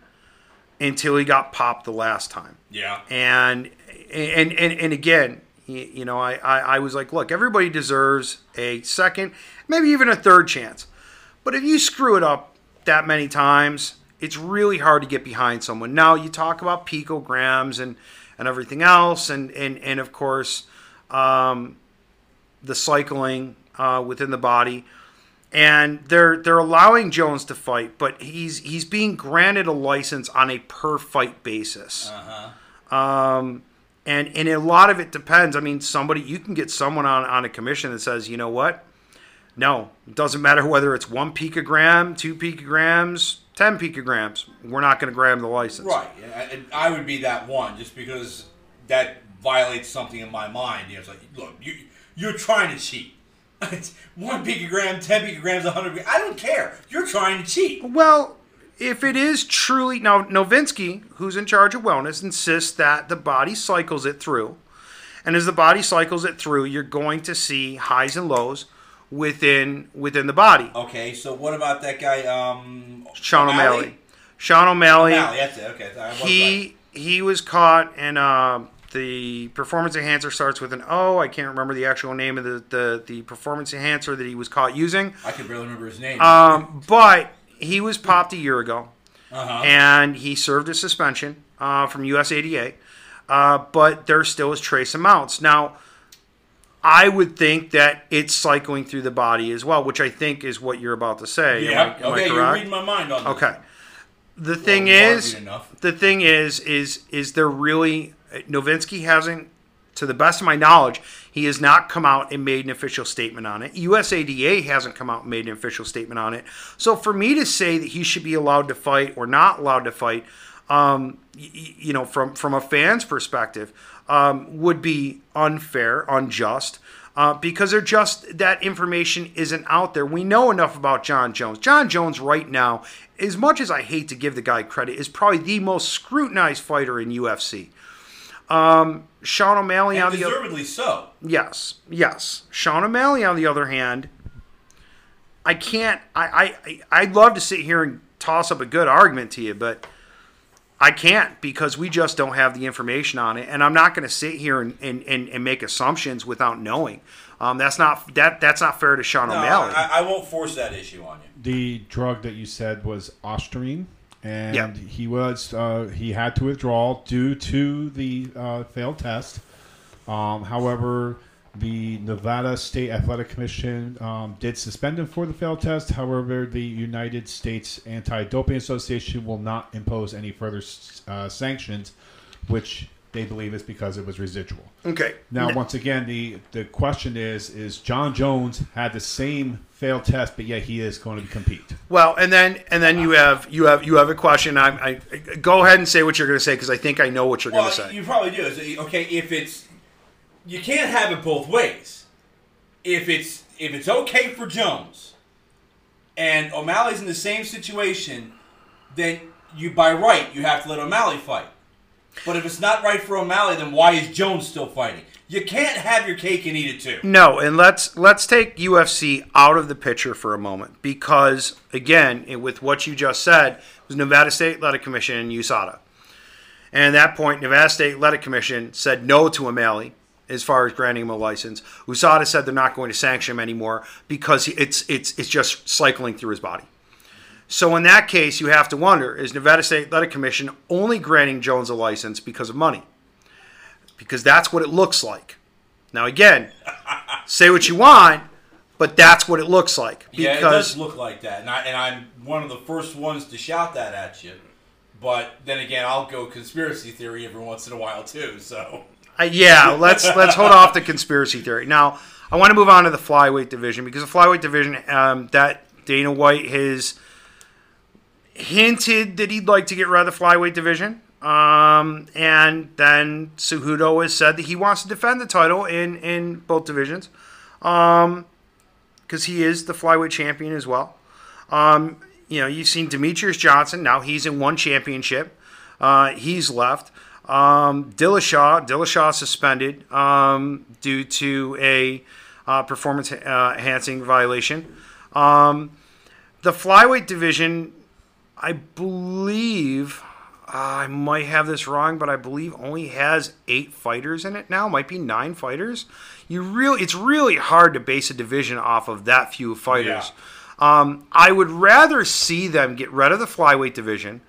until he got popped the last time. Yeah. And and and, and again, you, know, I, I I was like, look, everybody deserves a second, maybe even a third chance. But if you screw it up that many times, it's really hard to get behind someone. Now you talk about picograms and and everything else, and and and of course, um, the cycling uh, within the body, and they're they're allowing Jones to fight, but he's he's being granted a license on a per fight basis. Um, and and a lot of it depends. I mean, somebody you can get someone on on a commission that says, you know what, no, it doesn't matter whether it's one picogram, two picograms, ten picograms. We're not going to grab the license. Right, and- I would be that one just because that violates something in my mind. You know, it's like, look, you you're trying to cheat. [LAUGHS] It's one picogram, ten picograms, a hundred. I don't care. You're trying to cheat. Well, if it is truly now, Novitzky, who's in charge of wellness, insists that the body cycles it through, and as the body cycles it through, you're going to see highs and lows within within the body. Okay, so what about that guy? Um, Sean O'Malley, Sean O'Malley, O'Malley, that's it. Okay, was right. he he was caught and uh, the performance enhancer starts with an O. I can't remember the actual name of the, the, the performance enhancer that he was caught using. I can barely remember his name. Um, but he was popped a year ago. uh-huh. and he served a suspension uh, from USADA. Uh, but there still is trace amounts. Now, I would think that it's cycling through the body as well, which I think is what you're about to say. Am yeah. I- am I okay, you're reading my mind on this. Okay. The thing Well, is, the thing is, is is there really Novitzky hasn't, to the best of my knowledge, he has not come out and made an official statement on it. USADA hasn't come out and made an official statement on it. So for me to say that he should be allowed to fight or not allowed to fight, um, you know, from from a fan's perspective, um, would be unfair, unjust. Uh, because they're just that information isn't out there. We know enough about John Jones. John Jones, right now, as much as I hate to give the guy credit, is probably the most scrutinized fighter in UFC. Um, Sean O'Malley And on the other, deservedly so. yes, yes. Sean O'Malley on the other hand, I can't. I, I I- I'd love to sit here and toss up a good argument to you, but I can't because we just don't have the information on it, and I'm not going to sit here and, and, and, and make assumptions without knowing. Um, that's not that that's not fair to Sean No, O'Malley. I, I won't force that issue on you. The drug that you said was Ostarine, and Yeah. he was uh, he had to withdraw due to the uh, failed test. Um, however, the Nevada State Athletic Commission um, did suspend him for the failed test. However, the United States Anti Doping Association will not impose any further uh, sanctions, which they believe is because it was residual. Okay. Now, once again, the the question is: Is John Jones had the same failed test, but yet he is going to compete? Well, and then and then you have you have you have a question. I, I go ahead and say what you're going to say because I think I know what you're Well, going to say. you probably do. Is, Okay, if it's you can't have it both ways. If it's if it's okay for Jones, and O'Malley's in the same situation, then you by right you have to let O'Malley fight. But if it's not right for O'Malley, then why is Jones still fighting? You can't have your cake and eat it too. No, and let's let's take UFC out of the picture for a moment because again, with what you just said, it was Nevada State Athletic Commission and USADA. And at that point, Nevada State Athletic Commission said no to O'Malley as far as granting him a license. USADA said they're not going to sanction him anymore because it's it's it's just cycling through his body. So in that case, you have to wonder: Is Nevada State Athletic Commission only granting Jones a license because of money? Because that's what it looks like. Now again, say what you want, but that's what it looks like. Yeah, it does look like that, and, I, and I'm one of the first ones to shout that at you. But then again, I'll go conspiracy theory every once in a while too. So Uh, yeah, let's let's hold off the conspiracy theory. Now, I want to move on to the flyweight division because the flyweight division um, that Dana White has hinted that he'd like to get rid of the flyweight division. Um, and then Cejudo has said that he wants to defend the title in, in both divisions because he is the flyweight champion as well. Um, you know, you've seen Demetrious Johnson. Now he's in one championship. Uh, he's left. Um, Dillashaw, Dillashaw suspended um, due to a uh, performance uh, enhancing violation. Um, the flyweight division, I believe, I might have this wrong, but I believe only has eight fighters in it now. Might be nine fighters. You really, it's really hard to base a division off of that few fighters. Um, I would rather see them get rid of the flyweight division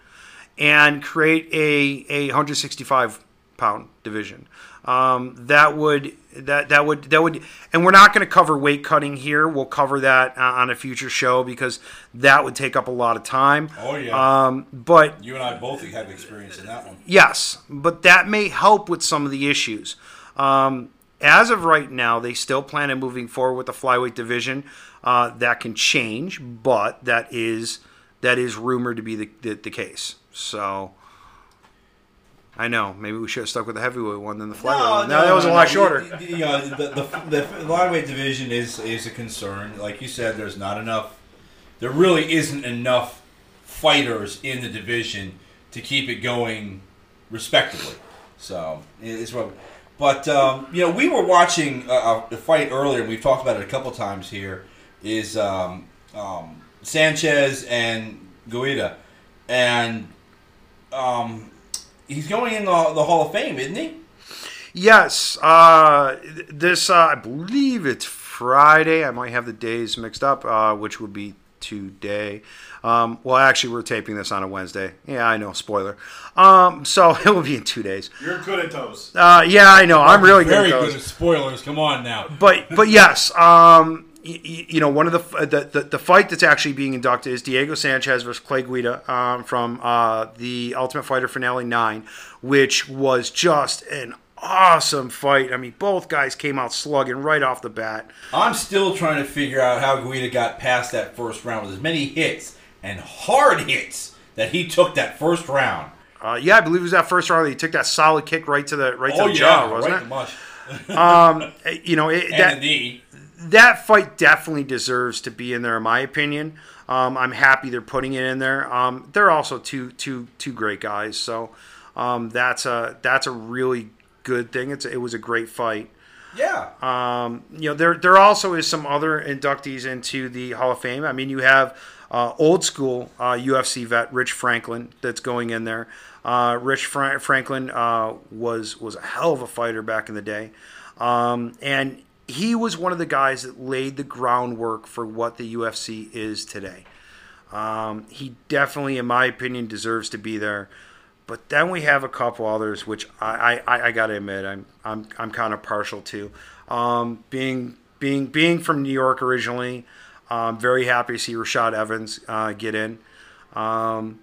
and create a, a 165 pound division. Um, that would that that would that would, and we're not going to cover weight cutting here. We'll cover that uh, on a future show because that would take up a lot of time. Oh, yeah. Um, but you and I both have experience in that one. Yes, but that may help with some of the issues. Um, as of right now, they still plan on moving forward with the flyweight division. Uh, that can change, but that is that is rumored to be the, the, the case. So I know maybe we should have stuck with the heavyweight one than the flyweight one. No, that was a lot shorter. You, know, the, the, the, lightweight division is is a concern. Like you said, there's not enough. There really isn't enough fighters in the division to keep it going respectably. So it's what. But um, you know, we were watching a, a fight earlier, and we've talked about it a couple times here. Is um, um, Sanchez and Guida, and um, he's going in the, the Hall of Fame, isn't he? Yes, uh, this uh, I believe it's Friday. I might have the days mixed up, uh, which would be today. Um, well, actually, we're taping this on a Wednesday. Yeah, I know. Spoiler. Um, so [LAUGHS] it will be in two days. You're good at those. Uh, yeah, I know. I'm really good. Very at good at spoilers. Come on now. But but yes, um, y- y- you know one of the, the the the fight that's actually being inducted is Diego Sanchez versus Clay Guida um, from uh, the Ultimate Fighter Finale Nine, which was just an awesome fight. I mean, both guys came out slugging right off the bat. I'm still trying to figure out how Guida got past that first round with as many hits and hard hits that he took that first round. Uh, yeah, I believe it was that first round. That he took that solid kick right to the right to oh the yeah, jaw, wasn't right it? the mush. Uh, [LAUGHS] You know, it, And that the knee. That fight definitely deserves to be in there, in my opinion. Um, I'm happy they're putting it in there. Um, they're also two two two great guys, so um, that's a that's a really good thing. It's it was a great fight. Yeah. Um, you know, there there also is some other inductees into the Hall of Fame. I mean, you have uh, old school uh, UFC vet Rich Franklin that's going in there. Uh, Rich Fra- Franklin uh, was was a hell of a fighter back in the day, um, and he was one of the guys that laid the groundwork for what the UFC is today. Um, he definitely, in my opinion, deserves to be there. But then we have a couple others, which I, I, I gotta admit, I'm I'm I'm kind of partial to. Um, being being being from New York originally, I'm very happy to see Rashad Evans uh, get in. Um,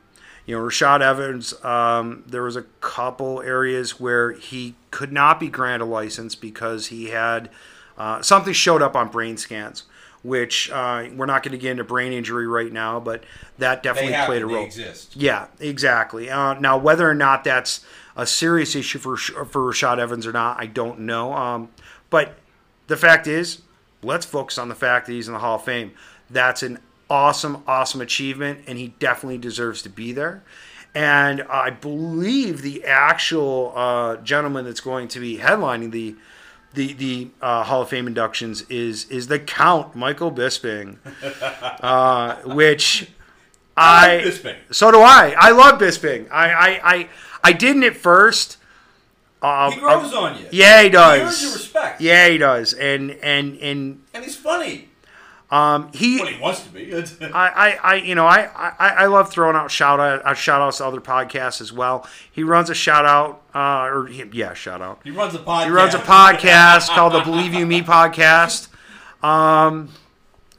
you know, Rashad Evans, um, there was a couple areas where he could not be granted a license because he had uh, something showed up on brain scans, which uh, we're not going to get into brain injury right now, but that definitely happen, played a role. exist. Yeah, exactly. Uh, now, whether or not that's a serious issue for for Rashad Evans or not, I don't know. Um, but the fact is, let's focus on the fact that he's in the Hall of Fame. That's an awesome, awesome achievement, and he definitely deserves to be there. And I believe the actual uh, gentleman that's going to be headlining the the the uh, Hall of Fame inductions is is the Count Michael Bisping, [LAUGHS] uh, which I, like Bisping. so do I. I love Bisping. I I I, I didn't at first. Uh, He grows on you. yeah, he does. He earns your respect. Yeah, he does, and and and And he's funny. Um, he he wants to be. [LAUGHS] I, I, I, you know, I, I, I love throwing out shout out, uh, shout outs to other podcasts as well. He runs a shout out, uh, or he, yeah, shout out. he runs a podcast. He runs a podcast called the Believe You Me podcast, um,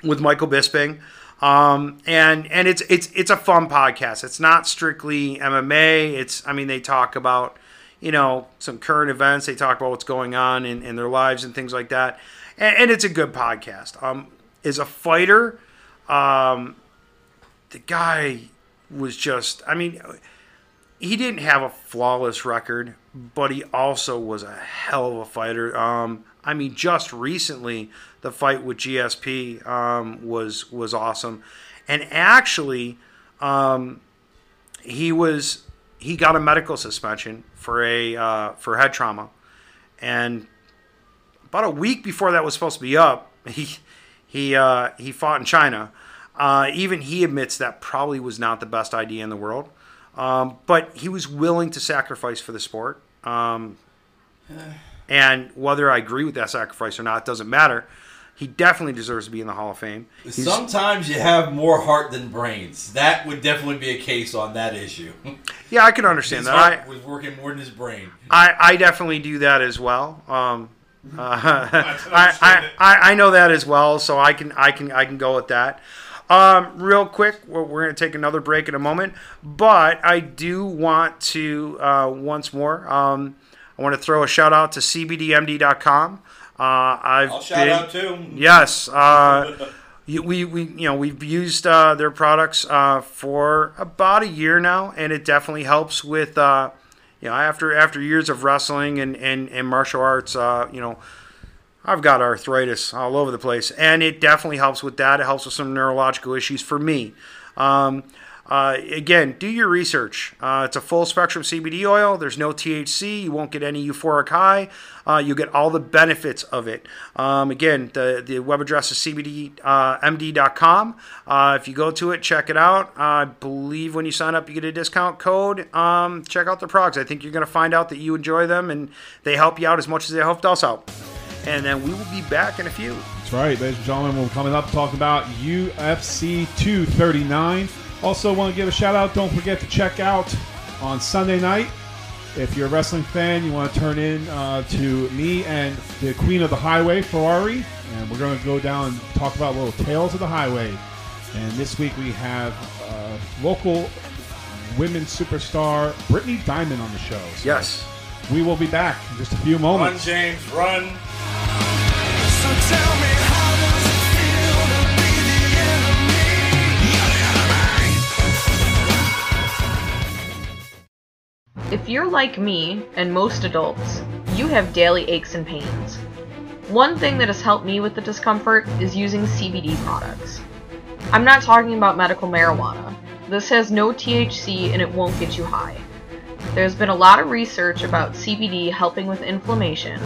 with Michael Bisping. Um, and, and it's, it's, it's a fun podcast. It's not strictly MMA. It's, I mean, they talk about, you know, some current events. They talk about what's going on in, in their lives and things like that. And, and it's a good podcast. Um, as a fighter, um, the guy was just, I mean, he didn't have a flawless record, but he also was a hell of a fighter. Um, I mean, just recently, the fight with GSP um, was was awesome, and actually, um, he was he got a medical suspension for a uh, for head trauma, and about a week before that was supposed to be up, [LAUGHS] he he uh, he fought in China. Uh, even he admits that probably was not the best idea in the world, um, but he was willing to sacrifice for the sport. Um, and whether I agree with that sacrifice or not doesn't matter. He definitely deserves to be in the Hall of Fame. He's- Sometimes you have more heart than brains. That would definitely be a case on that issue. yeah, I can understand His that. heart I, was working more than his brain. I, I definitely do that as well. Um, uh, [LAUGHS] [LAUGHS] I, I. I, I know that as well, so I can I can I can go with that. Um, real quick, we're, we're going to take another break in a moment, but I do want to uh, once more. Um, I want to throw a shout out to CBDMD.com. Uh, I've I'll shout been, out too. Yes. Uh, [LAUGHS] we, we you know we've used uh, their products uh, for about a year now, and it definitely helps with uh, you know after after years of wrestling and and, and martial arts. Uh, you know, I've got arthritis all over the place, and it definitely helps with that. It helps with some neurological issues for me. Um, uh, again, do your research. Uh, it's a full spectrum CBD oil. There's no THC. You won't get any euphoric high. Uh, you get all the benefits of it. Um, again, the, the web address is cbdmd.com. Uh, if you go to it, check it out. I believe when you sign up, you get a discount code. Um, check out the products. I think you're going to find out that you enjoy them and they help you out as much as they helped us out. And then we will be back in a few. That's right, ladies and gentlemen. We're coming up talking about UFC 239. Also, want to give a shout out. Don't forget to check out on Sunday night. If you're a wrestling fan, you want to turn in uh, to me and the Queen of the Highway, Ferrari, and we're going to go down and talk about little tales of the highway. And this week we have uh, local women's superstar Brittany Diamond on the show. So Yes. we will be back in just a few moments. Run. James, run. So If you're like me, and most adults, you have daily aches and pains. One thing that has helped me with the discomfort is using CBD products. I'm not talking about medical marijuana. This has no THC and it won't get you high. There's been a lot of research about CBD helping with inflammation,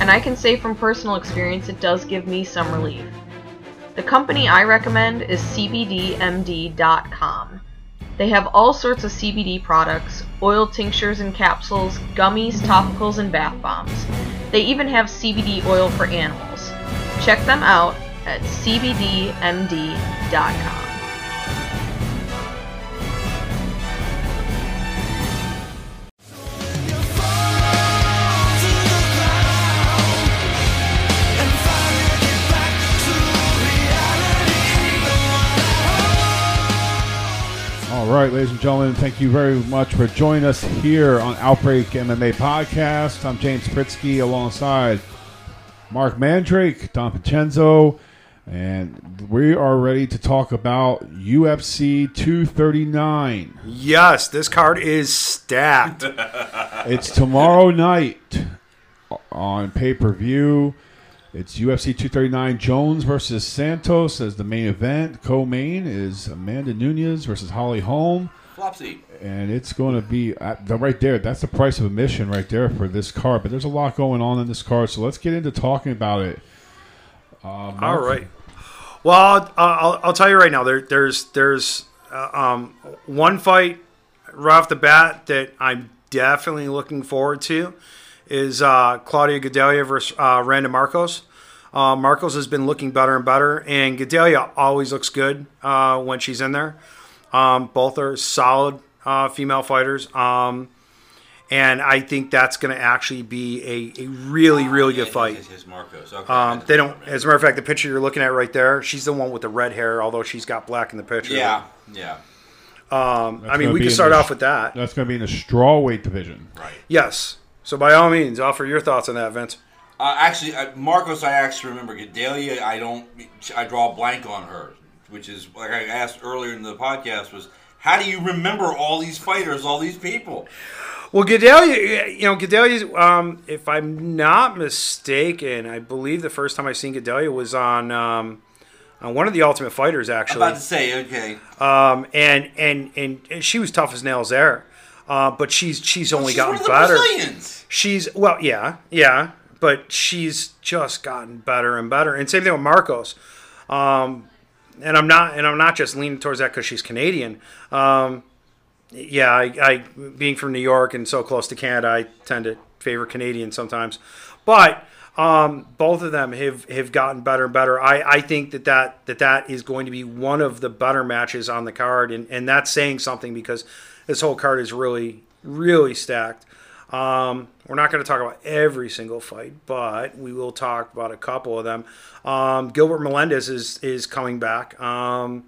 and I can say from personal experience it does give me some relief. The company I recommend is CBDMD.com. They have all sorts of CBD products, oil tinctures and capsules, gummies, topicals, and bath bombs. They even have CBD oil for animals. Check them out at CBDMD.com. right, ladies and gentlemen, thank you very much for joining us here on Outbreak MMA Podcast. I'm James Pritzky alongside Marc Mandrake, Don Vincenzo, and we are ready to talk about UFC 239. Yes, this card is stacked. It's tomorrow night on pay per view. It's UFC 239 Jones versus Santos as the main event. Co main is Amanda Nunes versus Holly Holm. Flopsy. And it's going to be at the, right there. That's the price of admission right there for this card. But there's a lot going on in this card, so let's get into talking about it. Uh, All right. Well, I'll, I'll, I'll tell you right now. There, there's there's uh, um, one fight right off the bat that I'm definitely looking forward to is uh, Claudia Gadelha versus uh, Randa Markos. Uh, Markos has been looking better and better, and Gadelha always looks good uh, when she's in there. Um, both are solid uh, female fighters. Um, and I think that's going to actually be a, a really, really good fight. His, his Markos. Okay. Um, they don't. As a matter of fact, the picture you're looking at right there, she's the one with the red hair, although she's got black in the picture. Yeah. Yeah. Um, I mean, we can start the- off with that. That's going to be in the strawweight division. Right. Yes. So by all means, offer your thoughts on that, Vince. Uh, actually, uh, Markos, I actually remember Gadelha. I don't. I draw a blank on her, which is like I asked earlier in the podcast. Was how do you remember all these fighters, all these people? Well, Gadelha, you know, Gadelha, um, if I'm not mistaken, I believe the first time I seen Gadelha was on um, on one of the Ultimate Fighters, I'm actually. about to say, okay, Um, and and and she was tough as nails there, uh, but she's she's only she's gotten better. Brazilians. She's well, yeah, yeah, but she's just gotten better and better. And same thing with Markos. Um, and I'm not, and I'm not just leaning towards that because she's Canadian. Um, yeah, I, I being from New York and so close to Canada, I tend to favor Canadians sometimes. But um, both of them have, have gotten better and better. I, I think that, that that that is going to be one of the better matches on the card, and, and that's saying something because this whole card is really really stacked. Um, we're not going to talk about every single fight, but we will talk about a couple of them. Um, Gilbert Melendez is is coming back. Um,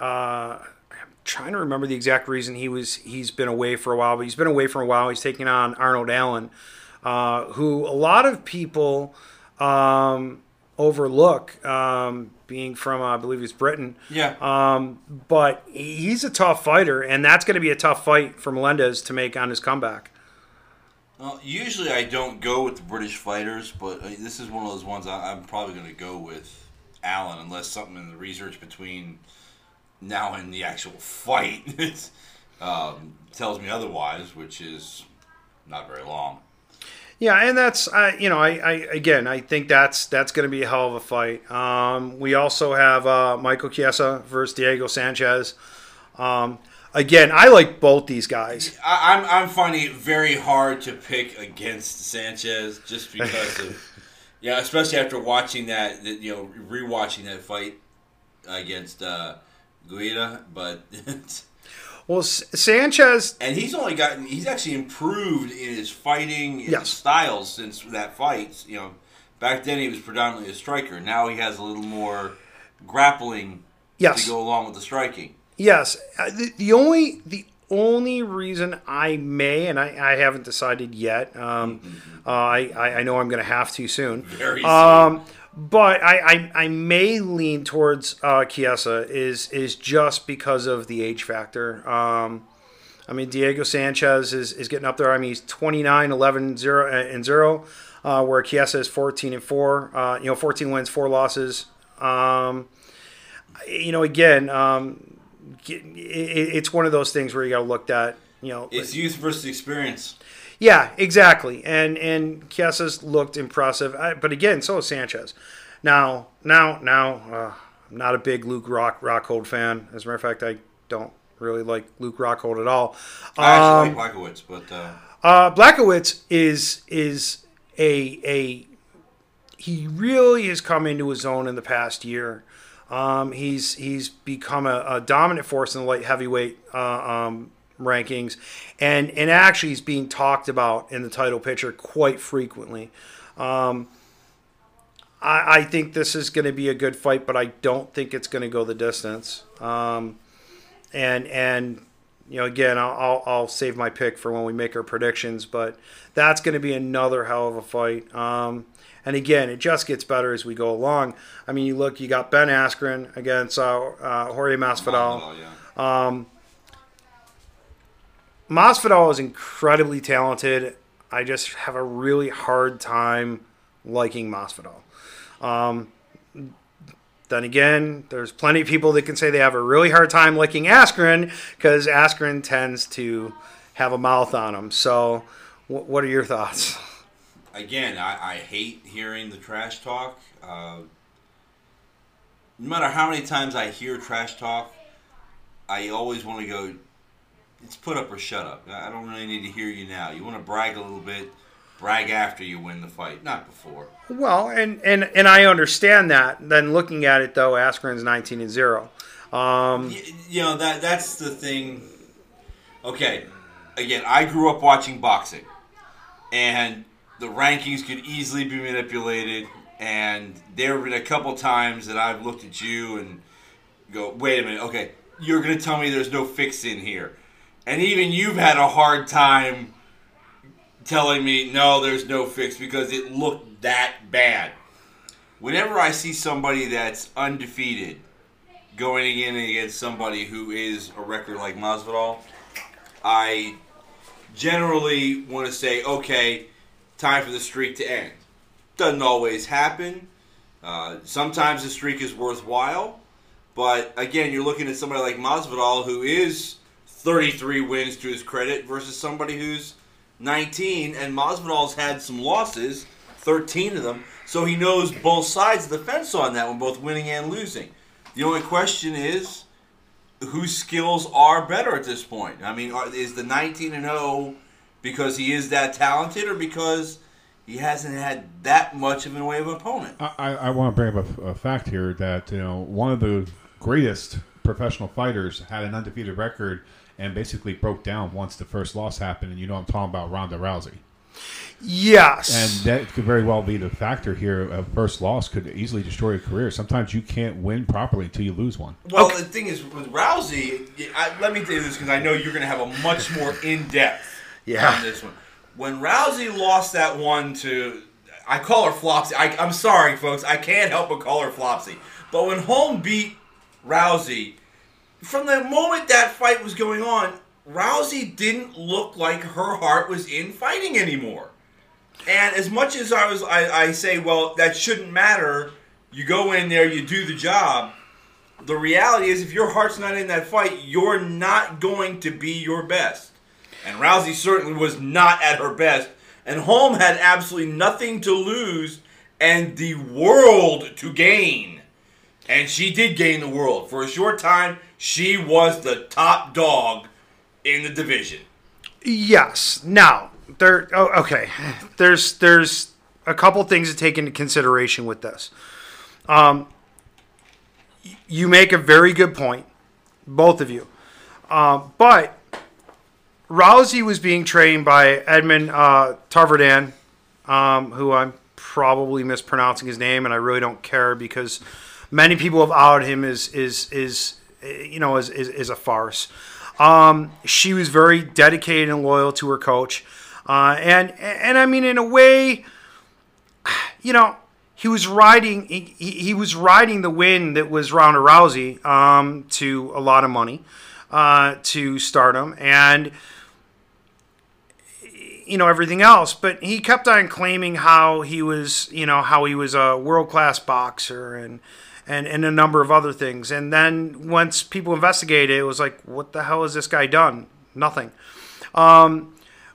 uh, I'm trying to remember the exact reason he was he's been away for a while, but he's been away for a while. He's taking on Arnold Allen, uh, who a lot of people um, overlook, um, being from uh, I believe he's Britain. Yeah. Um, but he's a tough fighter, and that's going to be a tough fight for Melendez to make on his comeback. Well, usually I don't go with the British fighters, but uh, this is one of those ones I, I'm probably going to go with Allen, unless something in the research between now and the actual fight [LAUGHS] um, tells me otherwise, which is not very long. Yeah, and that's uh, you know I, I again I think that's that's going to be a hell of a fight. Um, we also have uh, Michael Chiesa versus Diego Sanchez. Um, again, I like both these guys. I, I'm I'm finding it very hard to pick against Sanchez just [LAUGHS] because of yeah, especially after watching that, that you know rewatching that fight against uh, Guida, but [LAUGHS] Well, S- Sanchez, and he's only gotten he's actually improved in his fighting in Yes. his style since that fight. You know, back then he was predominantly a striker. Now he has a little more grappling Yes. to go along with the striking. yes. Uh, The, the only the only reason I may and I, I haven't decided yet. Um, uh, I, I I know I'm going to have to soon. Very soon. Um, but I, I, I may lean towards uh, Chiesa is is just because of the age factor. Um, I mean, Diego Sanchez is, is getting up there. I mean, he's 29, 11, 0, and 0, uh, where Chiesa is 14 and 4. Uh, you know, 14 wins, 4 losses. Um, you know, again, um, it, it's one of those things where you got to look at, you know, It's youth versus experience. Yeah, exactly. And and Chiesa's looked impressive, I, but again, so is Sanchez. Now, now, now, uh, I'm not a big Luke Rock Rockhold fan. As a matter of fact, I don't really like Luke Rockhold at all. I actually Um, like Blachowicz, but uh, uh, Blachowicz is is a a he really has come into his own in the past year. Um, he's he's become a, a dominant force in the light heavyweight uh, um, rankings, and and actually he's being talked about in the title picture quite frequently. Um, I, I think this is going to be a good fight, but I don't think it's going to go the distance. Um, and and you know again I'll, I'll I'll save my pick for when we make our predictions, but that's going to be another hell of a fight. Um, and again, it just gets better as we go along. I mean, you look, you got Ben Askren against uh, uh, Jorge Masvidal. Oh, yeah. Masvidal is incredibly talented. I just have a really hard time liking Masvidal. Um, then again, there's plenty of people that can say they have a really hard time liking Askren because Askren tends to have a mouth on him. So, wh- what are your thoughts? again, I, I hate hearing the trash talk. Uh, no matter how many times I hear trash talk, I always want to go, it's put up or shut up. I don't really need to hear you now. You want to brag a little bit, brag after you win the fight, not before. Well, and, and, and I understand that. Then looking at it though, Askren's 19 and zero. Um, Y- You know that that's the thing. Okay, again, I grew up watching boxing, and the rankings could easily be manipulated. And there have been a couple times that I've looked at you and go, "Wait a minute, okay, you're gonna tell me there's no fix in here," and even you've had a hard time telling me no, there's no fix because it looked that bad. Whenever I see somebody that's undefeated going in against somebody who is a record like Masvidal, I generally want to say, okay, time for the streak to end. Doesn't always happen. Uh, sometimes the streak is worthwhile, but again, you're looking at somebody like Masvidal who is 33 wins to his credit versus somebody who's 19, and Masvidal's had some losses, 13 of them, so he knows both sides of the fence on that one, both winning and losing. The only question is whose skills are better at this point. I mean, are, is the 19 and 0 because he is that talented, or because he hasn't had that much of a way of opponent? I, I, I want to bring up a, a fact here that you know one of the greatest professional fighters had an undefeated record and basically broke down once the first loss happened. And you know I'm talking about Ronda Rousey. yes. And that could very well be the factor here. A first loss could easily destroy a career. Sometimes you can't win properly until you lose one. Well, the thing is with Rousey, I, let me tell you this because I know you're going to have a much more in depth Yeah. on this one. When Rousey lost that one to, I call her Flopsy. I, I'm sorry, folks, I can't help but call her Flopsy. But when Holm beat Rousey, from the moment that fight was going on, Rousey didn't look like her heart was in fighting anymore. And as much as I was, I, I say, well, that shouldn't matter. You go in there, you do the job. The reality is, if your heart's not in that fight, you're not going to be your best. And Rousey certainly was not at her best. And Holm had absolutely nothing to lose and the world to gain. And she did gain the world. For a short time, she was the top dog in the division. Yes. Now there. Oh, okay. There's there's a couple things to take into consideration with this. Um, you make a very good point, both of you. Um, but Rousey was being trained by Edmund uh, Tarverdyan, um, who I'm probably mispronouncing his name, and I really don't care because many people have outed him as is is you know as is, is a farce. Um, she was very dedicated and loyal to her coach, uh, and and I mean in a way, [SIGHS] you know, he was riding he, he was riding the wind that was Ronda Rousey um, to a lot of money, uh, to stardom, and you know everything else. But he kept on claiming how he was you know how he was a world class boxer and and and a number of other things and then once people investigated it was like what the hell has this guy done nothing um,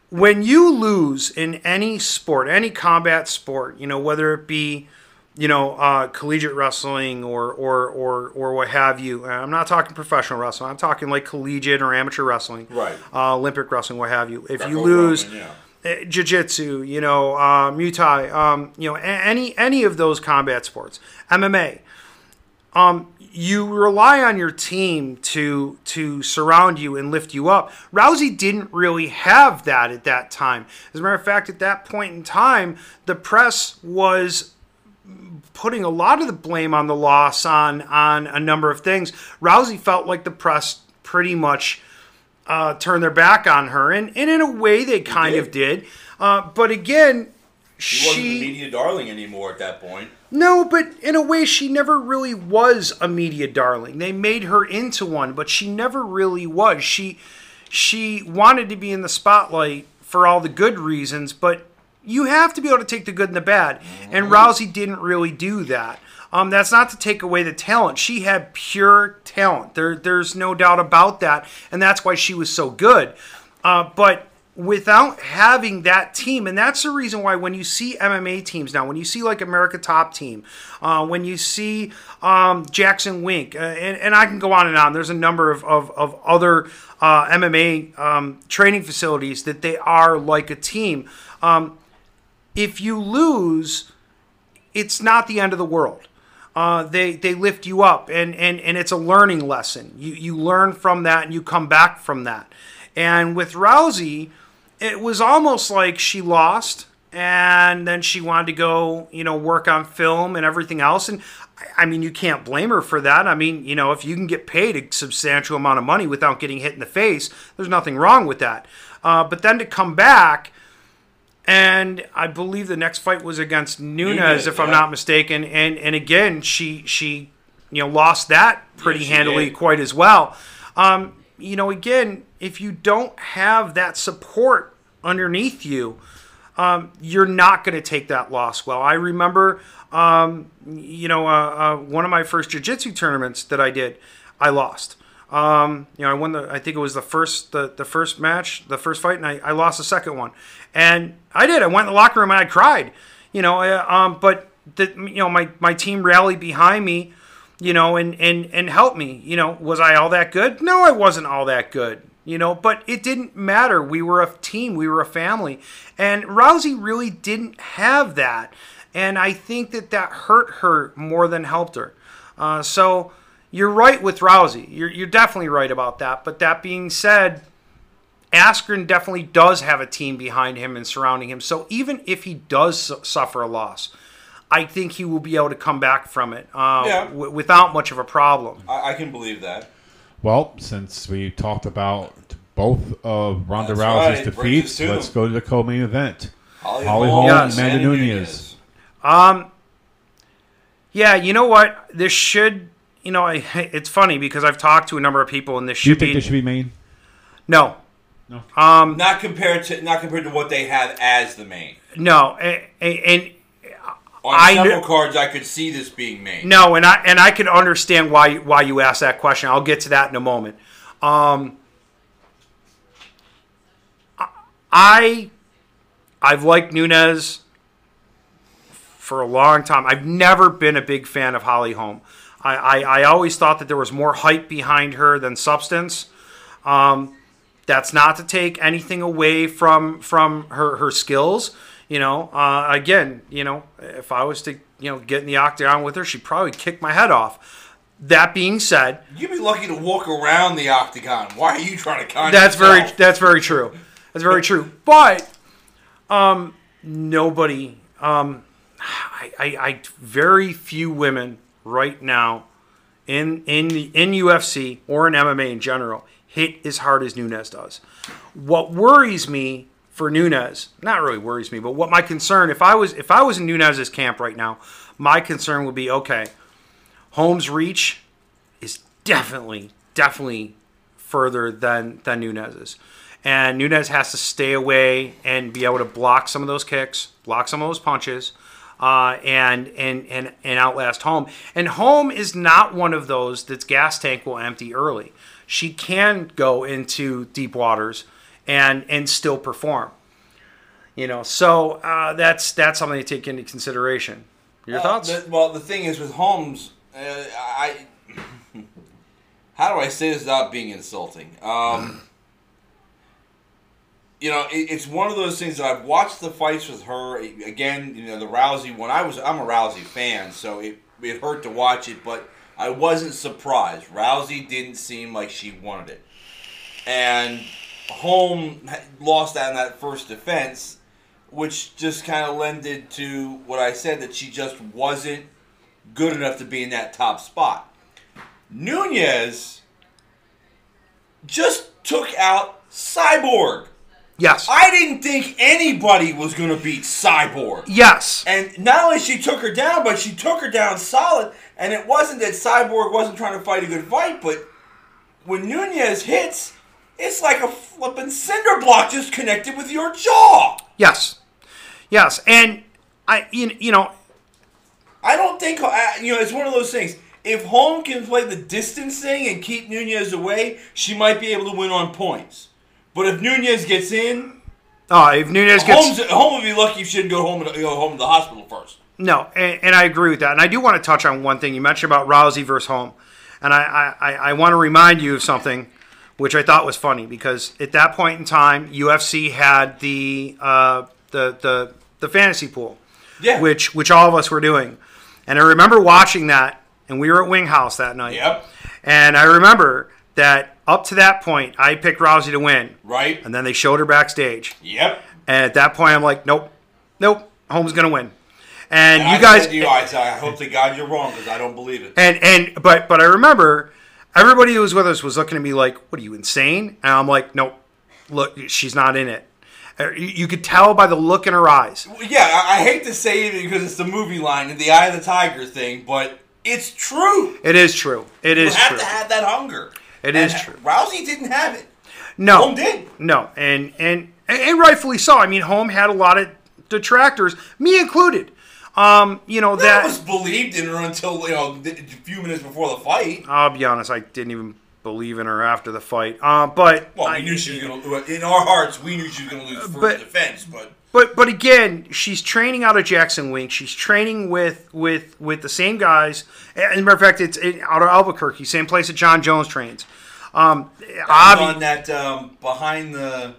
when you lose in any sport any combat sport you know whether it be you know uh, collegiate wrestling or or or or what have you i'm not talking professional wrestling i'm talking like collegiate or amateur wrestling Right. uh, olympic wrestling what have you if you lose yeah. uh, jiu-jitsu you know uh, muay thai um, you know any any of those combat sports mma um, you rely on your team to to surround you and lift you up. Rousey didn't really have that at that time. As a matter of fact, at that point in time, the press was putting a lot of the blame on the loss on on a number of things. Rousey felt like the press pretty much uh, turn their back on her, and, and in a way they kind did. of did. Uh, but again, She wasn't she the media darling anymore at that point. No, but in a way, she never really was a media darling. They made her into one, but she never really was. She she wanted to be in the spotlight for all the good reasons, but you have to be able to take the good and the bad. And Rousey didn't really do that. Um, that's not to take away the talent. She had pure talent. There, there's no doubt about that, and that's why she was so good. Uh, but without having that team, and that's the reason why when you see MMA teams now, when you see like America Top Team, uh, when you see um, Jackson Wink, uh, and, and I can go on and on. There's a number of, of, of other uh, MMA um, training facilities that they are like a team. Um, if you lose, it's not the end of the world. Uh, they they lift you up, and, and, and it's a learning lesson. You you learn from that, and you come back from that. And with Rousey, it was almost like she lost, and then she wanted to go, you know, work on film and everything else. And I- mean, you can't blame her for that. I mean, you know, if you can get paid a substantial amount of money without getting hit in the face, there's nothing wrong with that. Uh, but then to come back and I believe the next fight was against Nunes, Nunes, if I'm not mistaken. And and again, she she you know lost that pretty Yeah, handily, did. quite as well. Um, you know, again, if you don't have that support underneath you, um, you're not going to take that loss well. I remember, um, you know, uh, uh, one of my first jiu-jitsu tournaments that I did, I lost. Um, you know, I won the. I think it was the first the, the first match, the first fight, and I, I lost the second one. And I did. I went in the locker room and I cried. You know, uh, um, but the, you know my my team rallied behind me. You know, and and and helped me. You know, was I all that good? No, I wasn't all that good. You know, but it didn't matter. We were a team. We were a family, and Rousey really didn't have that. And I think that that hurt her more than helped her. Uh, so you're right with Rousey. You're, you're definitely right about that. But that being said, Askren definitely does have a team behind him and surrounding him. So even if he does su- suffer a loss, I think he will be able to come back from it uh, Yeah. w- without much of a problem. I, I can believe that. Well, since we talked about both of Ronda That's Rousey's right. Defeats, let's go to the co-main event. Holly, Holly Holm, Holm, Yes. Amanda Nunes. Yeah, you know what? This should, you know, I, [LAUGHS] it's funny because I've talked to a number of people, and this Do you should think be this should be main? no, No. Um, Not compared to not compared to what they have as the main. no, and, and On I several kn- cards, I could see this being made. No, and I and I can understand why you- why you asked that question. I'll get to that in a moment. Um, I I've liked Nunes for a long time. I've never been a big fan of Holly Holm. I, I, I always thought that there was more hype behind her than substance. Um, that's not to take anything away from from her her skills. You know, uh, again, you know, if I was to you know get in the octagon with her, she'd probably kick my head off. That being said, You'd be lucky to walk around the octagon. Why are you trying to con that's very that's very true. That's very true. But um, nobody, um, I, I, I, very few women right now in in the, in UFC or in MMA in general hit as hard as Nunes does. What worries me for Nunes, not really worries me, but what my concern if I was if I was in Nunes's camp right now, my concern would be okay. Holm's reach is definitely definitely further than than Nunes's. And Nunes has to stay away and be able to block some of those kicks, block some of those punches, uh, and and and and outlast Holm. And Holm is not one of those that's gas tank will empty early. She can go into deep waters and and still perform. You know, so uh, that's that's something to take into consideration. Your Uh, thoughts? the- well, the thing is with Holmes, uh, I. [LAUGHS] How do I say this without being insulting? Um, [SIGHS] you know, it, it's one of those things that I've watched the fights with her. Again, you know, the Rousey one. I was I'm a Rousey fan, so it it hurt to watch it, but I wasn't surprised. Rousey didn't seem like she wanted it, and Had lost that in that first defense, which just kind of lended to what I said that she just wasn't good enough to be in that top spot. Nunes just took out Cyborg. Yes. I didn't think anybody was going to beat Cyborg. yes. And not only she took her down, but she took her down solid. And it wasn't that Cyborg wasn't trying to fight a good fight, but when Nunes hits, it's like a flippin' cinder block just connected with your jaw. Yes. Yes. And I, you, you know, I don't think uh, you know. It's one of those things. If Holm can play the distance thing and keep Nunes away, she might be able to win on points. But if Nunes gets in, oh, if Nunes gets Holmes, Holm would be lucky if she didn't go home and go home to the hospital first. No, and, and I agree with that. And I do want to touch on one thing you mentioned about Rousey versus Holm, and I, I, I want to remind you of something which I thought was funny because at that point in time, UFC had the uh, the the the fantasy pool, Yeah. which which all of us were doing, and I remember watching that, and we were at Wing House that night, Yep. and I remember that up to that point, I picked Rousey to win, Right. and then they showed her backstage, Yep. and at that point, I'm like, nope, nope, Holm's gonna win. And, And you I guys, you, I, I hope to God you're wrong because I don't believe it. and and but but I remember everybody who was with us was looking at me like, "What are you insane?" And I'm like, "Nope, look, she's not in it." Uh, You you could tell by the look in her eyes. Yeah, I, hate to say it because it's the movie line and the Eye of the Tiger thing, but it's true. It is true. It You is have true. to have that hunger. It and is true. Rousey didn't have it. No, Holm did. no, and and and rightfully so. I mean, Holm had a lot of detractors, me included. Um, you know That that. was believed in her until you know a few minutes before the fight. I'll be honest, I didn't even believe in her after the fight. Uh, but Well, we I- knew she was going to. Lose. In our hearts, we knew she was going to lose first But- defense. But But but again, she's training out of Jackson Wink. She's training with with with the same guys. As a matter of fact, it's in, out of Albuquerque, same place that Jon Jones trains. Um, on obvi- that um, behind the,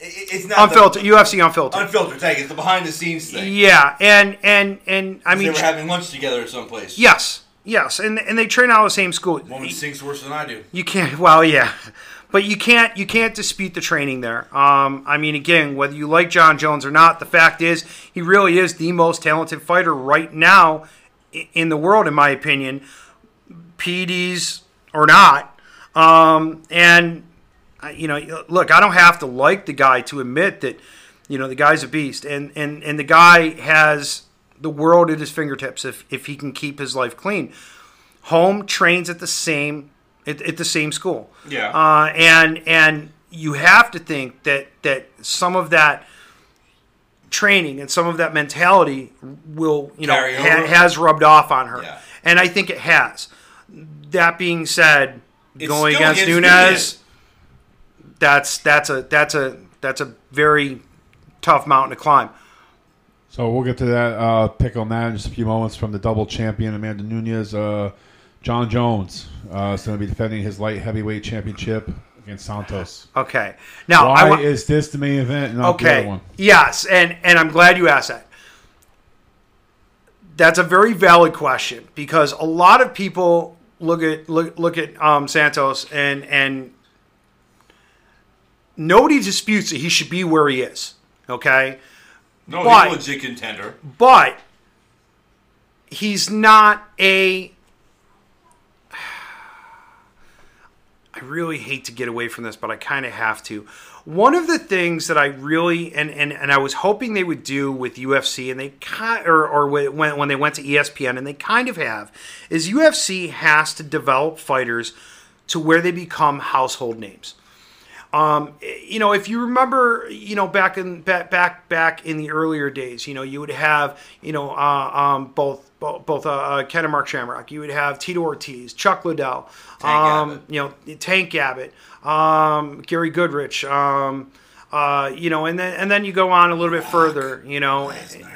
it's not unfiltered UFC unfiltered. The, unfiltered. Thank you. It's the behind the scenes thing. yeah, and and and I mean, they were having lunch together someplace. yes, yes, and and they train out of the same school. Woman sings worse than I do. You can't. Well, yeah, but you can't. You can't dispute the training there. Um, I mean, again, whether you like Jon Jones or not, the fact is he really is the most talented fighter right now in the world, in my opinion. PEDs or not, um, and I- you know, look, I don't have to like the guy to admit that you know the guy's a beast, and and and the guy has the world at his fingertips if if he can keep his life clean. Holm trains at the same at, at the same school. Yeah. Uh, and and you have to think that that some of that training and some of that mentality will you know ha- has rubbed off on her, Yeah. and I think it has. That being said, It's going against, against Nunes, Nunes. That's that's a that's a that's a very tough mountain to climb. So we'll get to that uh, pick on that in just a few moments from the double champion Amanda Nunes. Uh, Jon Jones uh, is going to be defending his light heavyweight championship against Santos. Okay, now Why wa- is this the main event and not the other Okay. one? Yes, and and I'm glad you asked that. That's a very valid question because a lot of people look at look look at um, Santos and and nobody disputes that he should be where he is. Okay, No, Why? he's a legit contender. but he's not a. [SIGHS] I really hate to get away from this, but I kind of have to. One of the things that I really and, and, and I was hoping they would do with UFC, and they kind or or when when they went to ESPN, and they kind of have, is UFC has to develop fighters to where they become household names you know, if you remember, you know, back in back back back in the earlier days, you know, you would have, you know, uh, um, both both, both uh, uh, Ken and Mark Shamrock. You would have Tito Ortiz, Chuck Liddell, um, you know, Tank Abbott, um, Gary Goodridge. Um, uh, you know, and then and then you go on a little bit further. You know,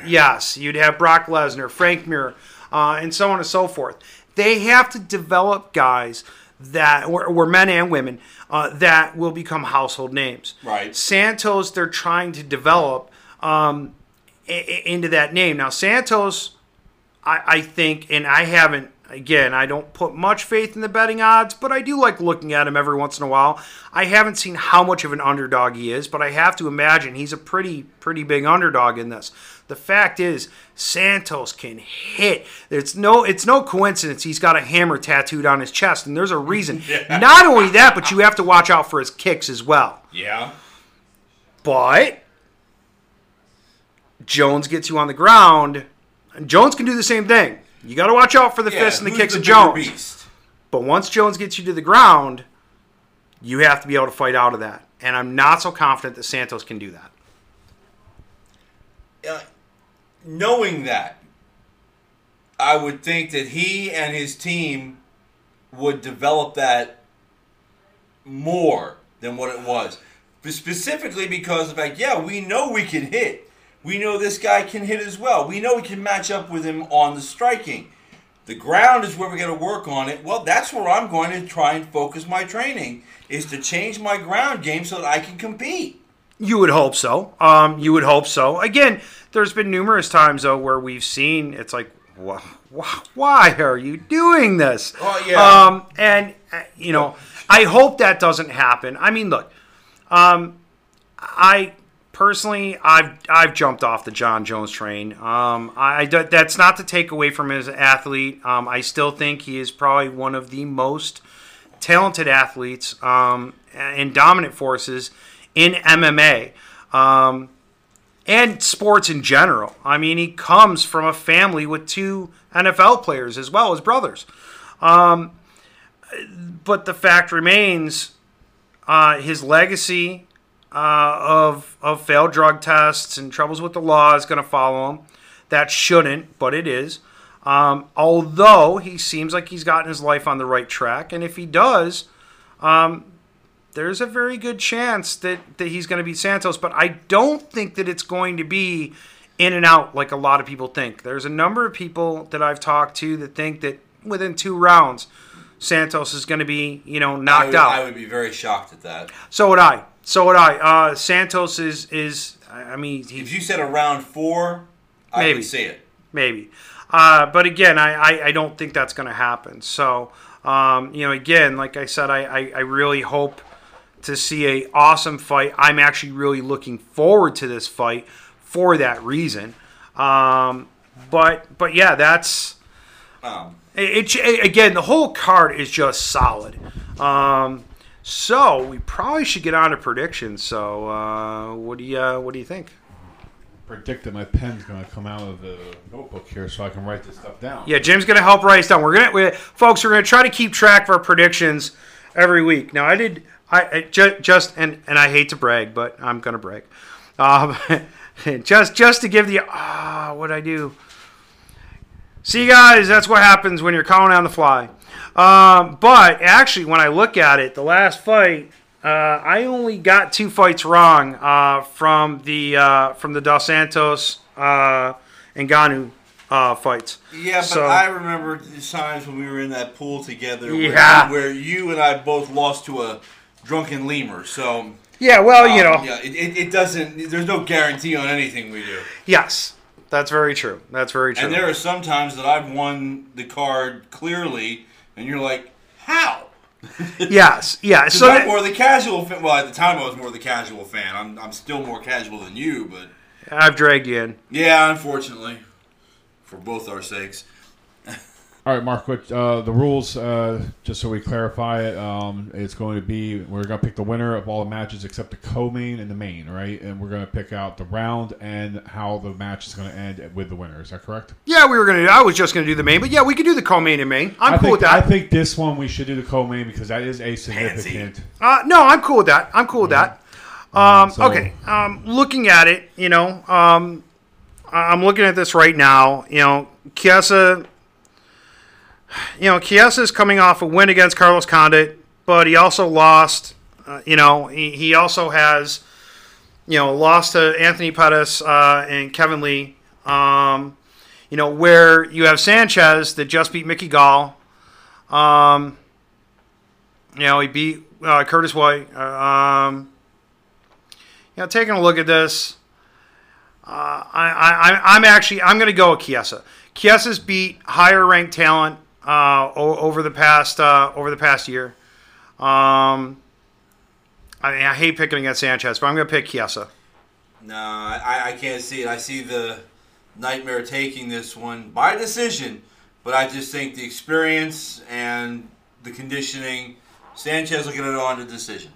yes, you'd have Brock Lesnar, Frank Mir, uh, and so on and so forth. They have to develop guys that were, were men and women uh, that will become household names. Right. Santos, they're trying to develop um, into that name. Now, Santos, I, I think, and I haven't, Again, I don't put much faith in the betting odds, but I do like looking at him every once in a while. I haven't seen how much of an underdog he is, but I have to imagine he's a pretty, pretty big underdog in this. The fact is, Santos can hit. It's no, it's no coincidence he's got a hammer tattooed on his chest, and there's a reason. [LAUGHS] Not only that, but you have to watch out for his kicks as well. Yeah. But Jones gets you on the ground. and Jones can do the same thing. You got to watch out for the Yeah, fists and the kicks of Jones. Beast? But once Jones gets you to the ground, you have to be able to fight out of that. And I'm not so confident that Santos can do that. Uh, knowing that, I would think that he and his team would develop that more than what it was. But specifically because of the fact, yeah, we know we can hit. We know this guy can hit as well. We know we can match up with him on the striking. The ground is where we got to work on it. Well, that's where I'm going to try and focus my training is to change my ground game so that I can compete. You would hope so. Um, you would hope so. Again, there's been numerous times though where we've seen it's like, wh- wh- why are you doing this? Oh, yeah. Um, and uh, you know, I hope that doesn't happen. I mean, look, um, I personally, I've I've jumped off the Jon Jones train. Um, I, that's not to take away from his athlete. Um, I still think he is probably one of the most talented athletes um, and dominant forces in MMA um, and sports in general. I mean, he comes from a family with two NFL players as well as brothers. Um, but the fact remains, uh, his legacy uh, of of failed drug tests and troubles with the law is going to follow him. That shouldn't, but it is. Um, although he seems like he's gotten his life on the right track, and if he does, um, there's a very good chance that, that he's going to beat Santos. But I don't think that it's going to be in and out like a lot of people think. There's a number of people that I've talked to that think that within two rounds, Santos is going to be, you know, I knocked would, out. I would be very shocked at that. So would I. So would I. Uh, Santos is is. I I mean, he, If you said around four, I Maybe. would see it. maybe. Uh, but again, I, I, I don't think that's going to happen. So, um, you know, again, like I said, I, I, I really hope to see a awesome fight. I'm actually really looking forward to this fight for that reason. Um, but but yeah, that's Um, it, it, again, the whole card is just solid. Um, so we probably should get on to predictions. So uh, what do you uh, what do you think? Predict that my pen's going to come out of the notebook here so I can write this stuff down. Yeah, Jim's gonna help write us down. We're gonna, we folks, we're gonna try to keep track of our predictions every week. Now, I did, I, I ju- just, and and I hate to brag, but I'm gonna brag. Um, [LAUGHS] just just to give the ah, what I do. See, guys, that's what happens when you're calling on the fly. Um, but actually, when I look at it, the last fight, uh, I only got two fights wrong uh, from the uh, from the Dos Santos uh, and Ngannou uh, fights. yeah, but So- I remember the times when we were in that pool together where, Yeah. where you and I both lost to a drunken lemur. So, Yeah, well, you know, um, yeah, it, it, it doesn't, there's no guarantee on anything we do. yes, that's very true. That's very true. And there are some times that I've won the card clearly, and you're like, how? [LAUGHS] yes, yeah. [LAUGHS] So I'm more the casual fan. Well, at the time I was more the casual fan. I'm, I'm still more casual than you, but I've dragged you in. yeah, unfortunately, for both our sakes. All right, Mark. What uh, the rules? Uh, just so we clarify it, um, it's going to be we're going to pick the winner of all the matches except the co-main and the main, right? And we're going to pick out the round and how the match is going to end with the winner. Is that correct? Yeah, we were gonna. I was just gonna do the main, but yeah, we could do the co-main and main. I'm I cool think, with that. I think this one we should do the co-main because that is a significant. Uh, no, I'm cool with that. I'm cool with that. Um, so- okay. Um, looking at it, you know, um, I'm looking at this right now. You know, Chiesa. You know, Chiesa is coming off a win against Carlos Condit, but he also lost. Uh, you know, he, he also has, you know, lost to Anthony Pettis uh, and Kevin Lee. Um, you know, where you have Sanchez that just beat Mickey Gall. Um, you know, he beat uh, Curtis White. Uh, um, you know, taking a look at this, uh, I, I, I'm actually I'm going to go with Chiesa. Chiesa's beat higher ranked talent uh, over the past uh, over the past year. Um, I mean, I hate picking against Sanchez, but I'm going to pick Chiesa. No, I, I can't see it. I see the Nightmare taking this one by decision, but I just think the experience and the conditioning, Sanchez will get it on to decision.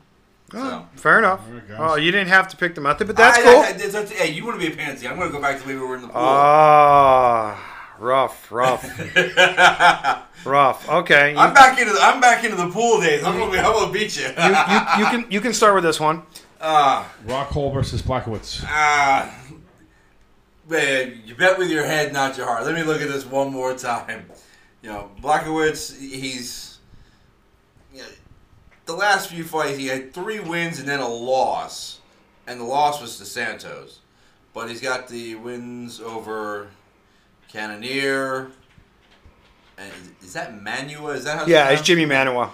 So. Fair enough. There it goes. Oh, you didn't have to pick the method, but that's I- cool. I- I- that's- hey, you want to be a pansy? I'm going to go back to the way we were in the pool. Ah, rough, rough, [LAUGHS] rough. Okay, you, I'm back into the, I'm back into the pool days. I'm gonna, be, I'm gonna beat you. you, you, you can you can start with this one. Ah, Rockhold versus Blachowicz. ah, man, you bet with your head, not your heart. Let me look at this one more time. You know, Blachowicz, he's you know, the last few fights he had three wins and then a loss, and the loss was to Santos. But he's got the wins over Cannonier. And is that Manuwa? Is that how? Yeah, it's Jimi Manuwa.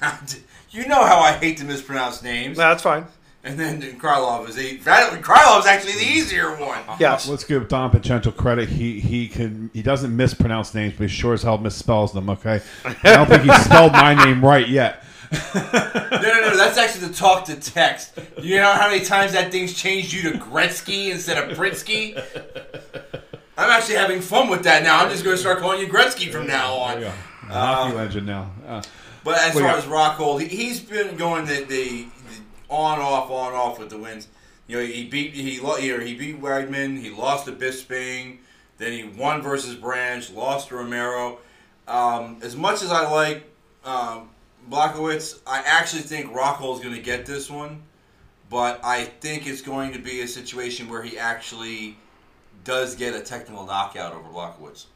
[LAUGHS] you know how I hate to mispronounce names. No, that's fine. And then Krylov is a Krylov's actually the easier one. [LAUGHS] Yes. Let's give Don Pacento credit. He he can he doesn't mispronounce names, but he sure as hell misspells them. Okay, I don't think he [LAUGHS] spelled my name right yet. No, no, no. That's actually the talk to text. You know how many times that thing's changed you to Gretzky instead of Britsky? I'm actually having fun with that now. I'm just going to start calling you Gretzky from now There on. you go. The hockey legend now. Uh, But as far yeah. as Rockhold, he, he's been going the, the, the on off on off with the wins. You know, he beat he here he beat Wagman. He lost to Bisping. Then he won versus Branch. Lost to Romero. Um, as much as I like um, Blachowicz, I actually think Rockhold's going to get this one. But I think it's going to be a situation where he actually does get a technical knockout over Blachowicz.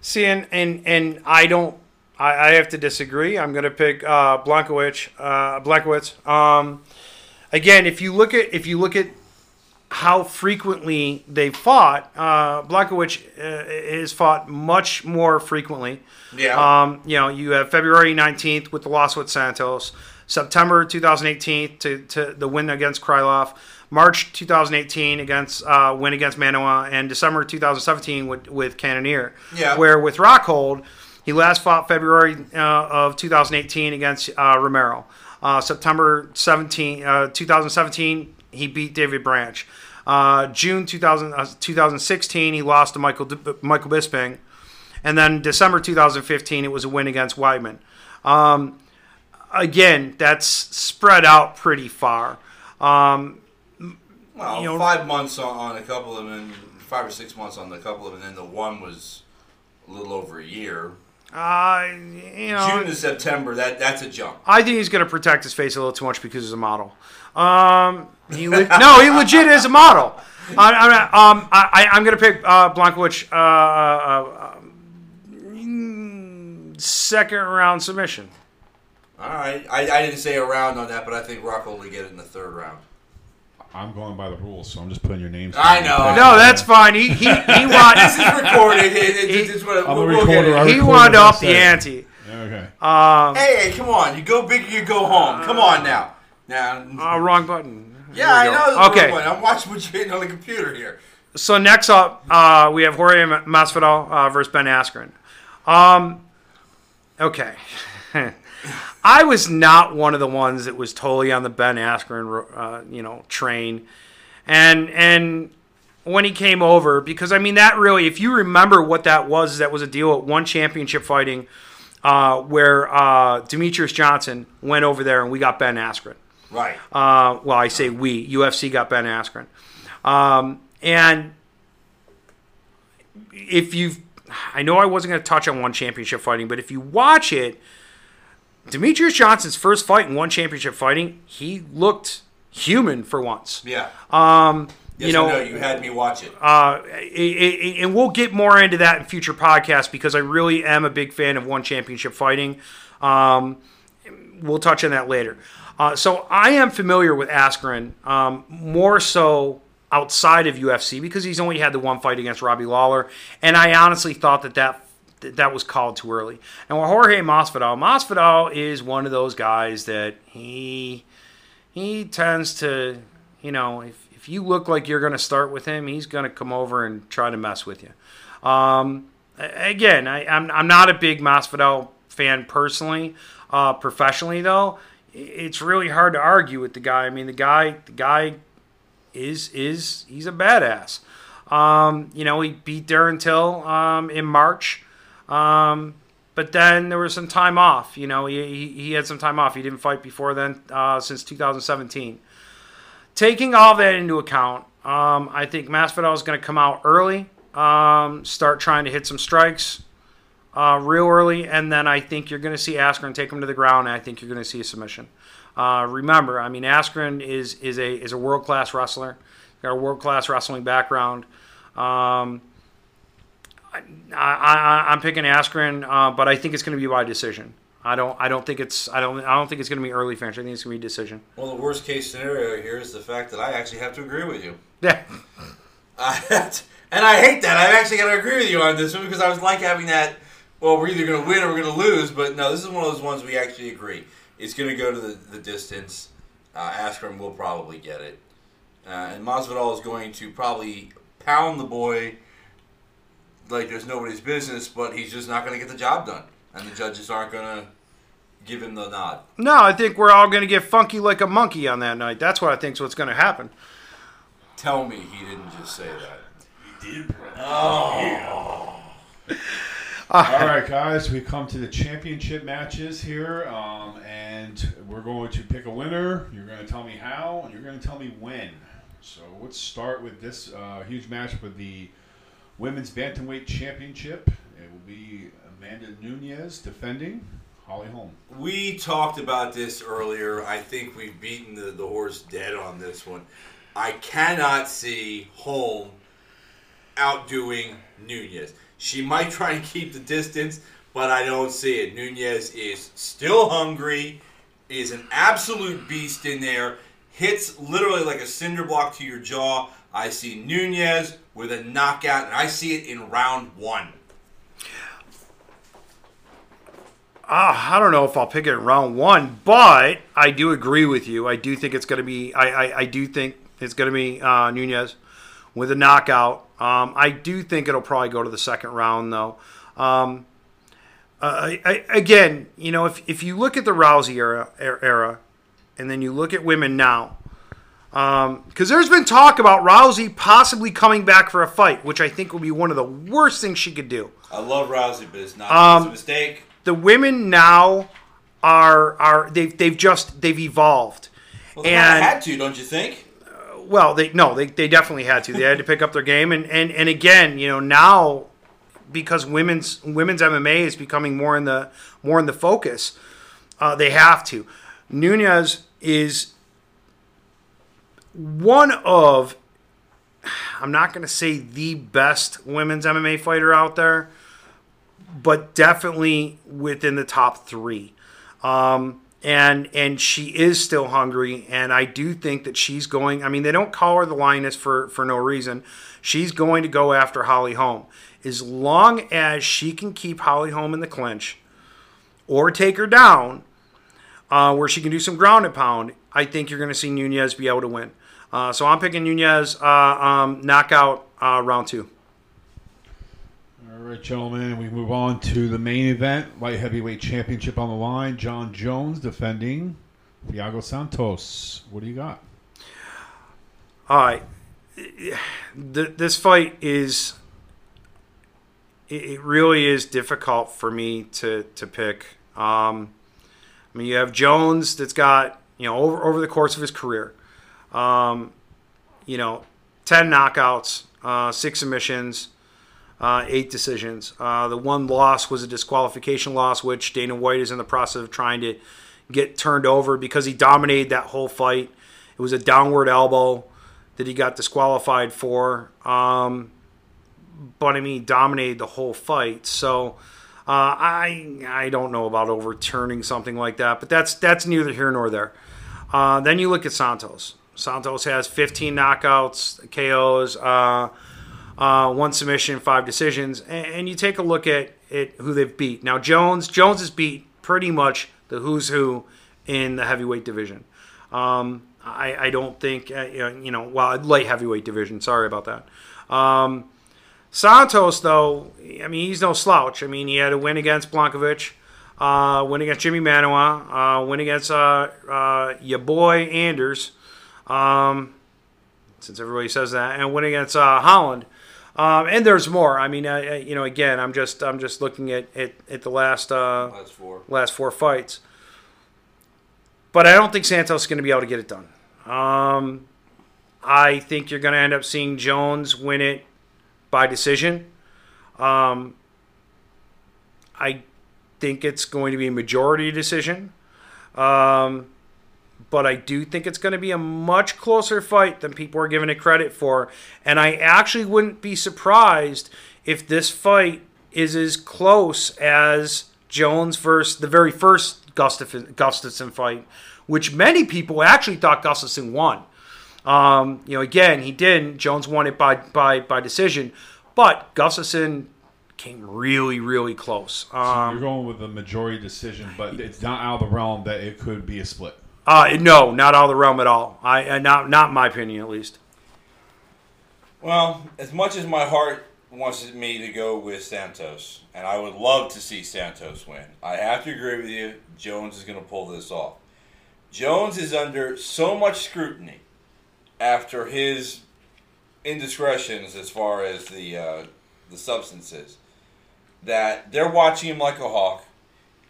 See, and and, and I don't. I, I have to disagree. I'm going to pick uh, Blankowicz. Uh, Blankowitz. Um, again, if you look at if you look at how frequently they fought, uh, Blankowicz uh, is fought much more frequently. Yeah. Um, you know, you have February 19th with the loss with Santos, September 2018 to, to the win against Krylov, March 2018 against uh, win against Manuwa, and December 2017 with, with Cannonier. Yeah. Where with Rockhold, he last fought February uh, of 2018 against uh, Romero. Uh, September 17, uh, 2017, he beat David Branch. Uh, June 2000, uh, 2016, he lost to Michael Michael Bisping. And then December 2015, it was a win against Weidman. Um, again, that's spread out pretty far. Um, Well, you know- five months on, on a couple of them, and five or six months on a couple of them, and then the one was a little over a year. uh, you know, June to September, that that's a jump. I think he's going to protect his face a little too much because he's a model. Um, he le- [LAUGHS] no, he legit is a model. I, I, um, I, I'm going to pick uh, Blankowicz uh, uh, um, second round submission. All right, I, I didn't say a round on that, but I think Rockhold will get it in the third round. I'm going by the rules, so I'm just putting your names. I know. No, that's fine. He he he [LAUGHS] This is recorded. It, it, it, it's what, I'm we'll, a we'll recorder. he recorded wanted what up the ante. Okay. Hey, hey, come on! You go big, or you go home. Come on now. Now, Uh, wrong button. yeah, I know. the Okay. okay. I'm watching what you're hitting on the computer here. So next up, uh, we have Jorge Masvidal uh, versus Ben Askren. Um, okay. [LAUGHS] I was not one of the ones that was totally on the Ben Askren, uh, you know, train, and and when he came over, because I mean that really, if you remember what that was, that was a deal at one championship fighting, uh, where uh, Demetrious Johnson went over there and we got Ben Askren. Right. Uh, well, I say we. UFC got Ben Askren. Um, and if you've, I know I wasn't going to touch on one championship fighting, but if you watch it, Demetrious Johnson's first fight in one championship fighting, he looked human for once. Yeah. Um, Yes, you know. You had me watch it. uh, i- i- and we'll get more into that in future podcasts because I really am a big fan of one championship fighting. Um, we'll touch on that later. Uh, so I am familiar with Askren um, more so outside of UFC because he's only had the one fight against Robbie Lawler, and I honestly thought that that that, that was called too early. And with Jorge Masvidal, Masvidal is one of those guys that he he tends to, you know, if, if you look like you're going to start with him, he's going to come over and try to mess with you. Um, again, I, I'm I'm not a big Masvidal fan personally. Uh, professionally, though, it's really hard to argue with the guy. I mean, the guy the guy is is he's a badass. Um, you know, he beat Darren Till um, in March. Um, but then there was some time off. You know, he, he, had some time off. He didn't fight before then uh, since 2017. Taking all that into account, um, I think Masvidal is going to come out early, um, start trying to hit some strikes uh, real early, and then I think you're going to see Askren take him to the ground, and I think you're going to see a submission. Uh, remember, I mean, Askren is is a is a world class wrestler, got a world class wrestling background. Um, I, I, I'm picking Askren, uh, but I think it's going to be by decision. I don't. I don't think it's. I don't. I don't think it's going to be early finish. I think it's going to be decision. Well, the worst case scenario here is the fact that I actually have to agree with you. Yeah. [LAUGHS] Uh, and I hate that. I'm actually going to agree with you on this one because I was like having that. Well, we're either going to win or we're going to lose. But no, this is one of those ones we actually agree. It's going to go to the, the distance. Uh, Askren will probably get it, uh, and Masvidal is going to probably pound the boy like there's nobody's business. But he's just not going to get the job done, and the judges aren't going to give him the nod. No, I think we're all going to get funky like a monkey on that night. That's what I think's what's going to happen. Tell me he didn't just say that. He did. Oh. Yeah. [LAUGHS] all right, guys, we come to the championship matches here, um, and we're going to pick a winner. You're going to tell me how, and you're going to tell me when. So let's start with this uh, huge match with the women's bantamweight championship. It will be Amanda Nunes defending Holly Holm. We talked about this earlier. I think we've beaten the, the horse dead on this one. I cannot see Holm outdoing Nunes. She might try and keep the distance, but I don't see it. Nunes is still hungry, is an absolute beast in there, hits literally like a cinder block to your jaw. I see Nunes with a knockout, and I see it in round one. Uh, I don't know if I'll pick it in round one, but I do agree with you. I do think it's going to be. I, I, I do think it's going to be uh, Nunes with a knockout. Um, I do think it'll probably go to the second round though. Um, uh, I, I, again, you know, if, if you look at the Rousey era, er- era, and then you look at women now, because there's been talk about Rousey possibly coming back for a fight, which I think would be one of the worst things she could do. I love Rousey, but it's not Um, it's a mistake. the women now are are they've they've just they've evolved. Well, they and- had to, don't you think? Well, they no, they, they definitely had to. They had to pick up their game, and, and and again, you know, now because women's women's MMA is becoming more in the more in the focus, uh, they have to. Nunes is one of I'm not going to say the best women's MMA fighter out there, but definitely within the top three. Um, and and she is still hungry, and I do think that she's going. I mean, they don't call her the lioness for for no reason. She's going to go after Holly Holm as long as she can keep Holly Holm in the clinch or take her down, uh, where she can do some ground and pound. I think you're going to see Nunes be able to win. Uh, so I'm picking Nunes uh, um, knockout uh, round two. All right, gentlemen, we move on to the main event, light heavyweight championship on the line. Jon Jones defending Thiago Santos. What do you got? All right. Th- This fight is. It it really is difficult for me to, to pick. Um, I mean, you have Jones that's got, you know, over, over the course of his career, um, you know, 10 knockouts, uh, six submissions, uh, eight decisions. Uh, the one loss was a disqualification loss, which Dana White is in the process of trying to get turned over because he dominated that whole fight. It was a downward elbow that he got disqualified for. Um, but I mean, dominated the whole fight. So uh, I I don't know about overturning something like that, but that's that's neither here nor there. Uh, then you look at Santos. Santos has 15 knockouts, KOs, uh, uh, one submission, five decisions, and, and you take a look at, at who they've beat. Now Jones Jones has beat pretty much the who's who in the heavyweight division. Um, I, I don't think uh, you know, well light heavyweight division. Sorry about that. Um, Santos, though, I mean, he's no slouch. I mean, he had a win against Blankovic, uh, win against Jimi Manuwa, uh, win against uh, uh, your boy Anders, um, since everybody says that, and win against uh, Holland. Um, and there's more. I mean, uh, uh, you know, again, I'm just I'm just looking at at, at the last uh, That's four. last four fights. But I don't think Santos is going to be able to get it done. Um, I think you're going to end up seeing Jones win it by decision. Um, I think it's going to be a majority decision. Um, but I do think it's going to be a much closer fight than people are giving it credit for. And I actually wouldn't be surprised if this fight is as close as Jones versus the very first Gustaf- Gustafsson fight, which many people actually thought Gustafsson won. Um, you know, again, he didn't. Jones won it by by by decision, but Gustafsson came really, really close. Um, You're going with a majority decision, but it's not out of the realm that it could be a split. Uh, no, not out of the realm at all. I uh, not not my opinion at least. Well, as much as my heart wants me to go with Santos, and I would love to see Santos win, I have to agree with you. Jones is going to pull this off. Jones is under so much scrutiny after his indiscretions as far as the uh, the substances that they're watching him like a hawk,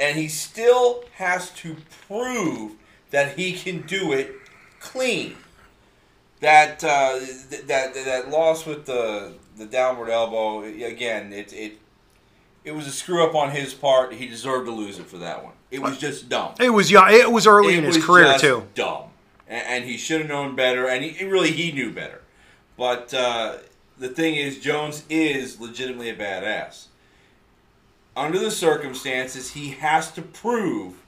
and he still has to prove that he can do it clean. That uh, that that loss with the the downward elbow again it it it was a screw up on his part. He deserved to lose it for that one. It was just dumb. It was young. It was early it in his career too. dumb. And, and he should have known better and he really he knew better. But uh, the thing is Jones is legitimately a badass. Under the circumstances he has to prove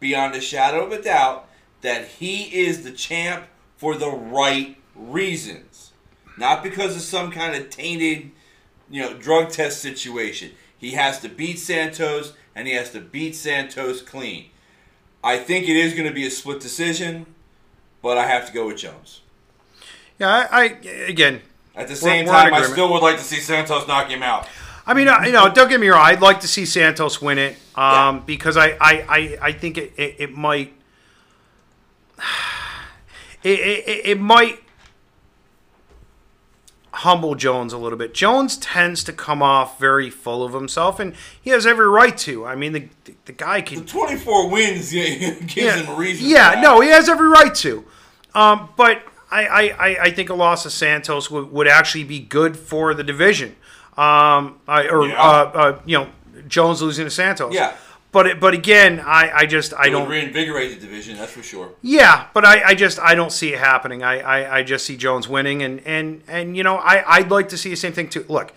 beyond a shadow of a doubt that he is the champ for the right reasons. Not because of some kind of tainted, you know, drug test situation. He has to beat Santos and he has to beat Santos clean. I think it is going to be a split decision, but I have to go with Jones. Yeah, I, I again. At the same time, I still would like to see Santos knock him out. I mean, uh, you know, don't get me wrong. I'd like to see Santos win it um, Yeah. because I, I, I, I think it, it, it might. [SIGHS] It, it, it might humble Jones a little bit. Jones tends to come off very full of himself, and he has every right to. I mean, the the guy can The 24 wins yeah, [LAUGHS] gives him a reason. Yeah, no, he has every right to. Um, but I, I, I, I think a loss of Santos would, would actually be good for the division. Um, I, or Yeah. uh, uh, you know, Jones losing to Santos. Yeah. But it, but again, I, I just I It don't. reinvigorate the division, that's for sure. Yeah, but I, I just I don't see it happening. I, I, I just see Jones winning, and and and you know I I'd like to see the same thing too. Look,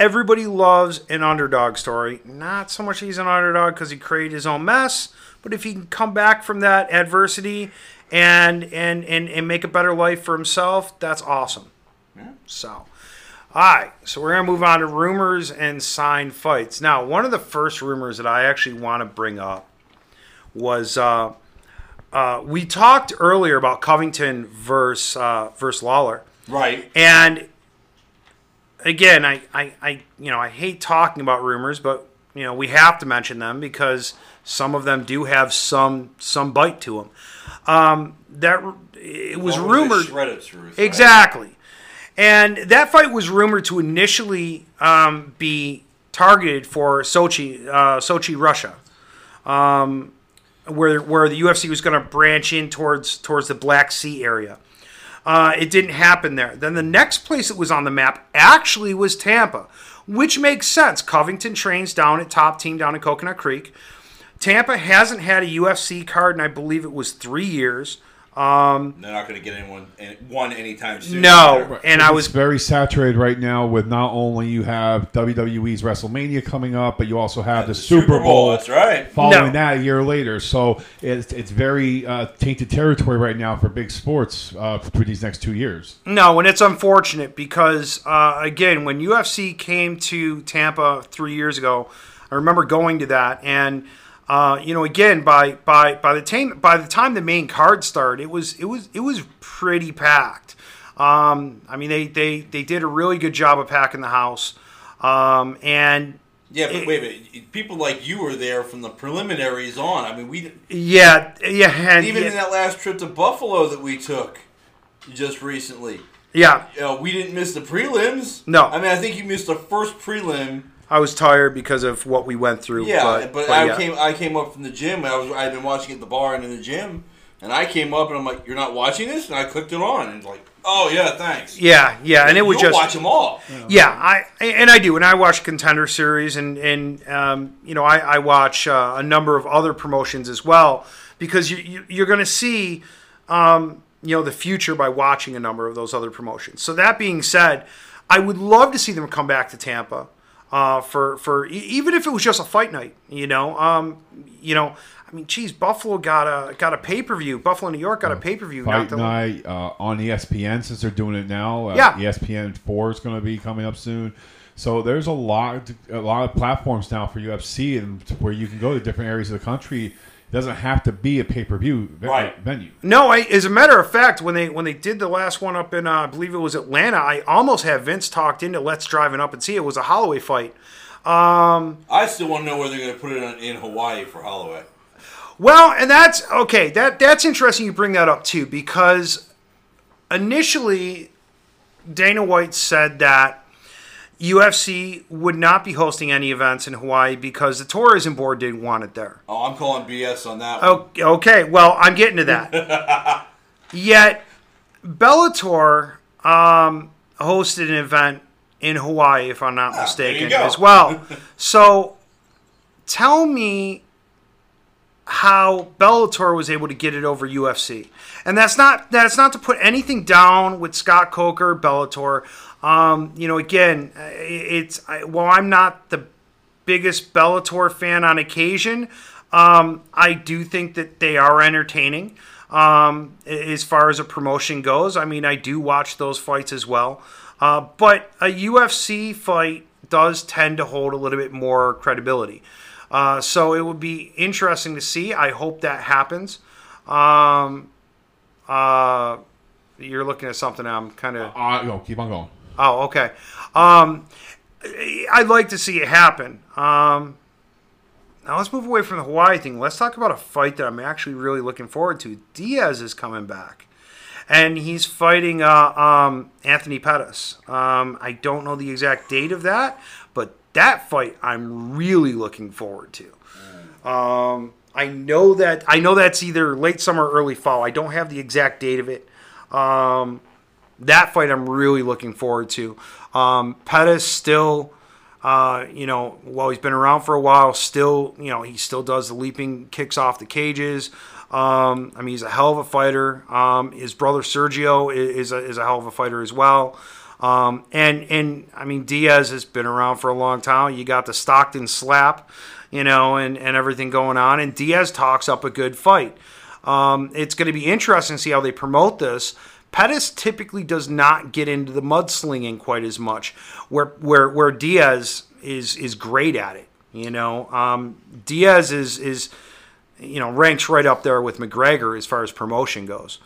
everybody loves an underdog story. Not so much he's an underdog because he created his own mess, but if he can come back from that adversity and and and and make a better life for himself, that's awesome. So. All right, so we're gonna move on to rumors and signed fights. Now, one of the first rumors that I actually want to bring up was uh, uh, we talked earlier about Covington versus uh, versus Lawler, Right. and again, I, I, I you know I hate talking about rumors, but you know we have to mention them because some of them do have some some bite to them. Um, that it was rumored Shredded truth. right? And that fight was rumored to initially um, be targeted for Sochi, uh, Sochi, Russia, um, where where the UFC was going to branch in towards towards the Black Sea area. Uh, it didn't happen there. Then the next place it was on the map actually was Tampa, which makes sense. Covington trains down at Top Team down in Coconut Creek. Tampa hasn't had a UFC card in I believe it was three years. They're not going to get anyone one anytime soon. No, and I was very saturated right now with not only you have WWE's WrestleMania coming up, but you also have the, Super, Bowl. That's right. Following No. that a year later, so it's it's very uh, tainted territory right now for big sports uh, for these next two years. No, and it's unfortunate because uh, again, when UFC came to Tampa three years ago, I remember going to that, and uh, you know, again by by by the time by the time the main card started, it was it was it was pretty packed. Um, I mean, they, they, they did a really good job of packing the house. Um, and Yeah, but It- wait a minute. People like you were there from the preliminaries on. I mean, we yeah, yeah, and even yeah, in that last trip to Buffalo that we took just recently. yeah, You know, we didn't miss the prelims. No. I mean, I think you missed the first prelim. I was tired because of what we went through. Yeah, but, but, but I yeah. came I came up from the gym. I was I'd been watching at the bar and in the gym, and I came up and I'm like, "You're not watching this?" And I clicked it on and like, "Oh yeah, thanks." Yeah, yeah, and it was just watch them all. Yeah, I and I do, and I watch contender series, and and um, you know I, I watch uh, a number of other promotions as well because you, you you're going to see um, you know the future by watching a number of those other promotions. So that being said, I would love to see them come back to Tampa uh, for for even if it was just a fight night. You know, um, you know. I mean, geez, Buffalo got a got a pay per view. Buffalo, New York got a pay per view. Fight night uh, on ESPN since they're doing it now. Uh, Yeah. ESPN four is going to be coming up soon. So there's a lot, a lot of platforms now for UFC, and where you can go to different areas of the country. It doesn't have to be a pay per view Right. venue. No, I, as a matter of fact, when they when they did the last one up in, uh, I believe it was Atlanta, I almost had Vince talked into let's driving up and see. It was a Holloway fight. I still want to know where they're going to put it on, in Hawaii for Holloway. Well, and that's okay. That that's interesting. You bring that up too because initially Dana White said that UFC would not be hosting any events in Hawaii because the tourism board didn't want it there. Oh, I'm calling BS on that. one. Okay, okay, well, I'm getting to that. [LAUGHS] Yet, Bellator um, hosted an event in Hawaii, if I'm not Ah, mistaken, as well. [LAUGHS] so, tell me how Bellator was able to get it over UFC, and that's not that's not to put anything down with Scott Coker, Bellator. Um, you know, again, uh, it's I, well, I'm not the biggest Bellator fan on occasion. Um, I do think that they are entertaining um, as far as a promotion goes. I mean, I do watch those fights as well. Uh, but a UFC fight does tend to hold a little bit more credibility. Uh, so it would be interesting to see. I hope that happens. Um, uh, you're looking at something I'm kind of. Uh, go, keep on going. Oh, okay. Um, I'd like to see it happen. Um, now let's move away from the Hawaii thing. Let's talk about a fight that I'm actually really looking forward to. Diaz is coming back, and he's fighting uh, um, Anthony Pettis. Um, I don't know the exact date of that, but that fight I'm really looking forward to. Um, I know that I know that's either late summer or early fall. I don't have the exact date of it. That fight I'm really looking forward to. Um, Pettis still, uh, you know, while he's been around for a while, still, you know, he still does the leaping kicks off the cages. Um, I mean, he's a hell of a fighter. Um, his brother Sergio is a, is a hell of a fighter as well. Um, and and I mean Diaz has been around for a long time. You got the Stockton slap, you know, and, and everything going on. And Diaz talks up a good fight. Um, it's going to be interesting to see how they promote this. Pettis typically does not get into the mudslinging quite as much, where where where Diaz is is great at it. You know, um, Diaz is is you know ranks right up there with McGregor as far as promotion goes.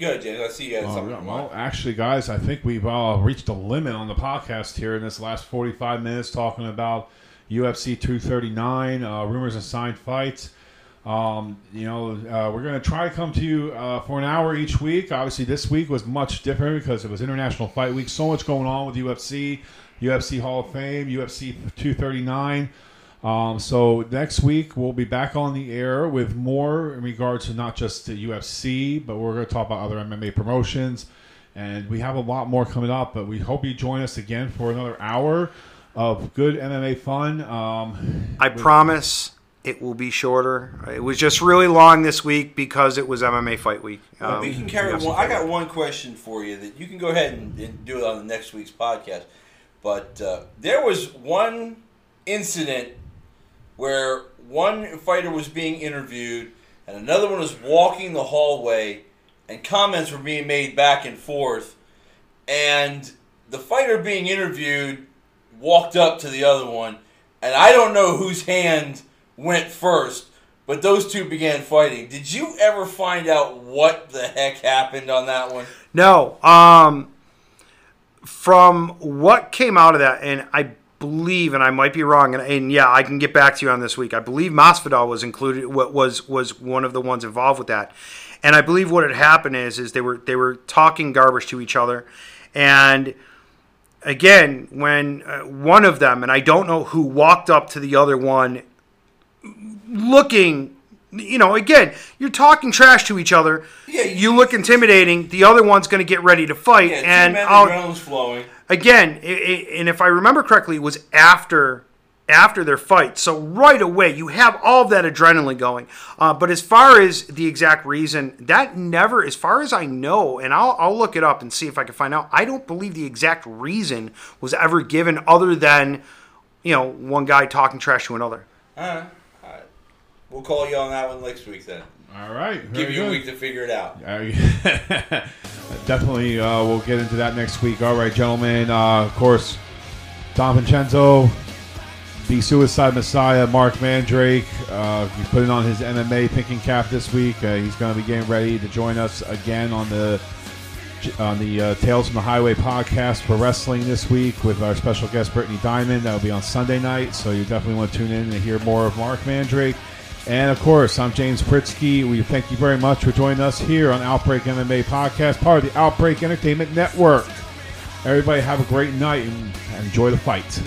Good, James. I see you had something. yeah, in well, actually, guys, I think we've uh, reached a limit on the podcast here in this last 45 minutes talking about UFC 239, uh, rumors and signed fights. Um, you know, uh, we're going to try to come to you uh, for an hour each week. Obviously, this week was much different because it was International Fight Week. So much going on with UFC, UFC Hall of Fame, UFC 239. Um, so next week we'll be back on the air with more in regards to not just the UFC, but we're going to talk about other MMA promotions, and we have a lot more coming up. But we hope you join us again for another hour of good MMA fun. Um, I promise it will be shorter. It was just really long this week because it was MMA Fight Week. Well, Um, we can carry we one. I got one question for you that you can go ahead and, and do it on the next week's podcast. But uh, there was one incident where one fighter was being interviewed and another one was walking the hallway, and comments were being made back and forth, and the fighter being interviewed walked up to the other one, and I don't know whose hand went first, But those two began fighting. Did you ever find out what the heck happened on that one? No. Um, from what came out of that, and I believe, and I might be wrong, and, and yeah, I can get back to you on this week. I believe Masvidal was included. What was was one of the ones involved with that, and I believe what had happened is is they were they were talking garbage to each other, and again when uh, one of them, and I don't know who, walked up to the other one, looking. You know, again, you're talking trash to each other. Yeah, you- you look intimidating. The other one's going to get ready to fight, Yeah, and adrenaline's flowing. again, i i and if I remember correctly, it was after after their fight. So right away, you have all of that adrenaline going. Uh, but as far as the exact reason, that never, as far as I know, and I'll, I'll look it up and see if I can find out. I don't believe the exact reason was ever given, other than you know one guy talking trash to another. All right. We'll call you on that one next week then. All right. Give you a week to figure it out. Uh, [LAUGHS] definitely, uh, we'll get into that next week. All right, gentlemen. Uh, of course, Don Vincenzo, the Suicide Messiah, Marc Mandrake. Uh, he's putting on his MMA thinking cap this week. Uh, he's going to be getting ready to join us again on the on the uh, Tales from the Highway podcast for wrestling this week with our special guest Brittany Diamond. That'll be on Sunday night, so you definitely want to tune in and hear more of Marc Mandrake. And of course, I'm James Pritzky. We thank you very much for joining us here on Outbreak MMA podcast, part of the Outbreak Entertainment Network. Everybody have a great night and enjoy the fight.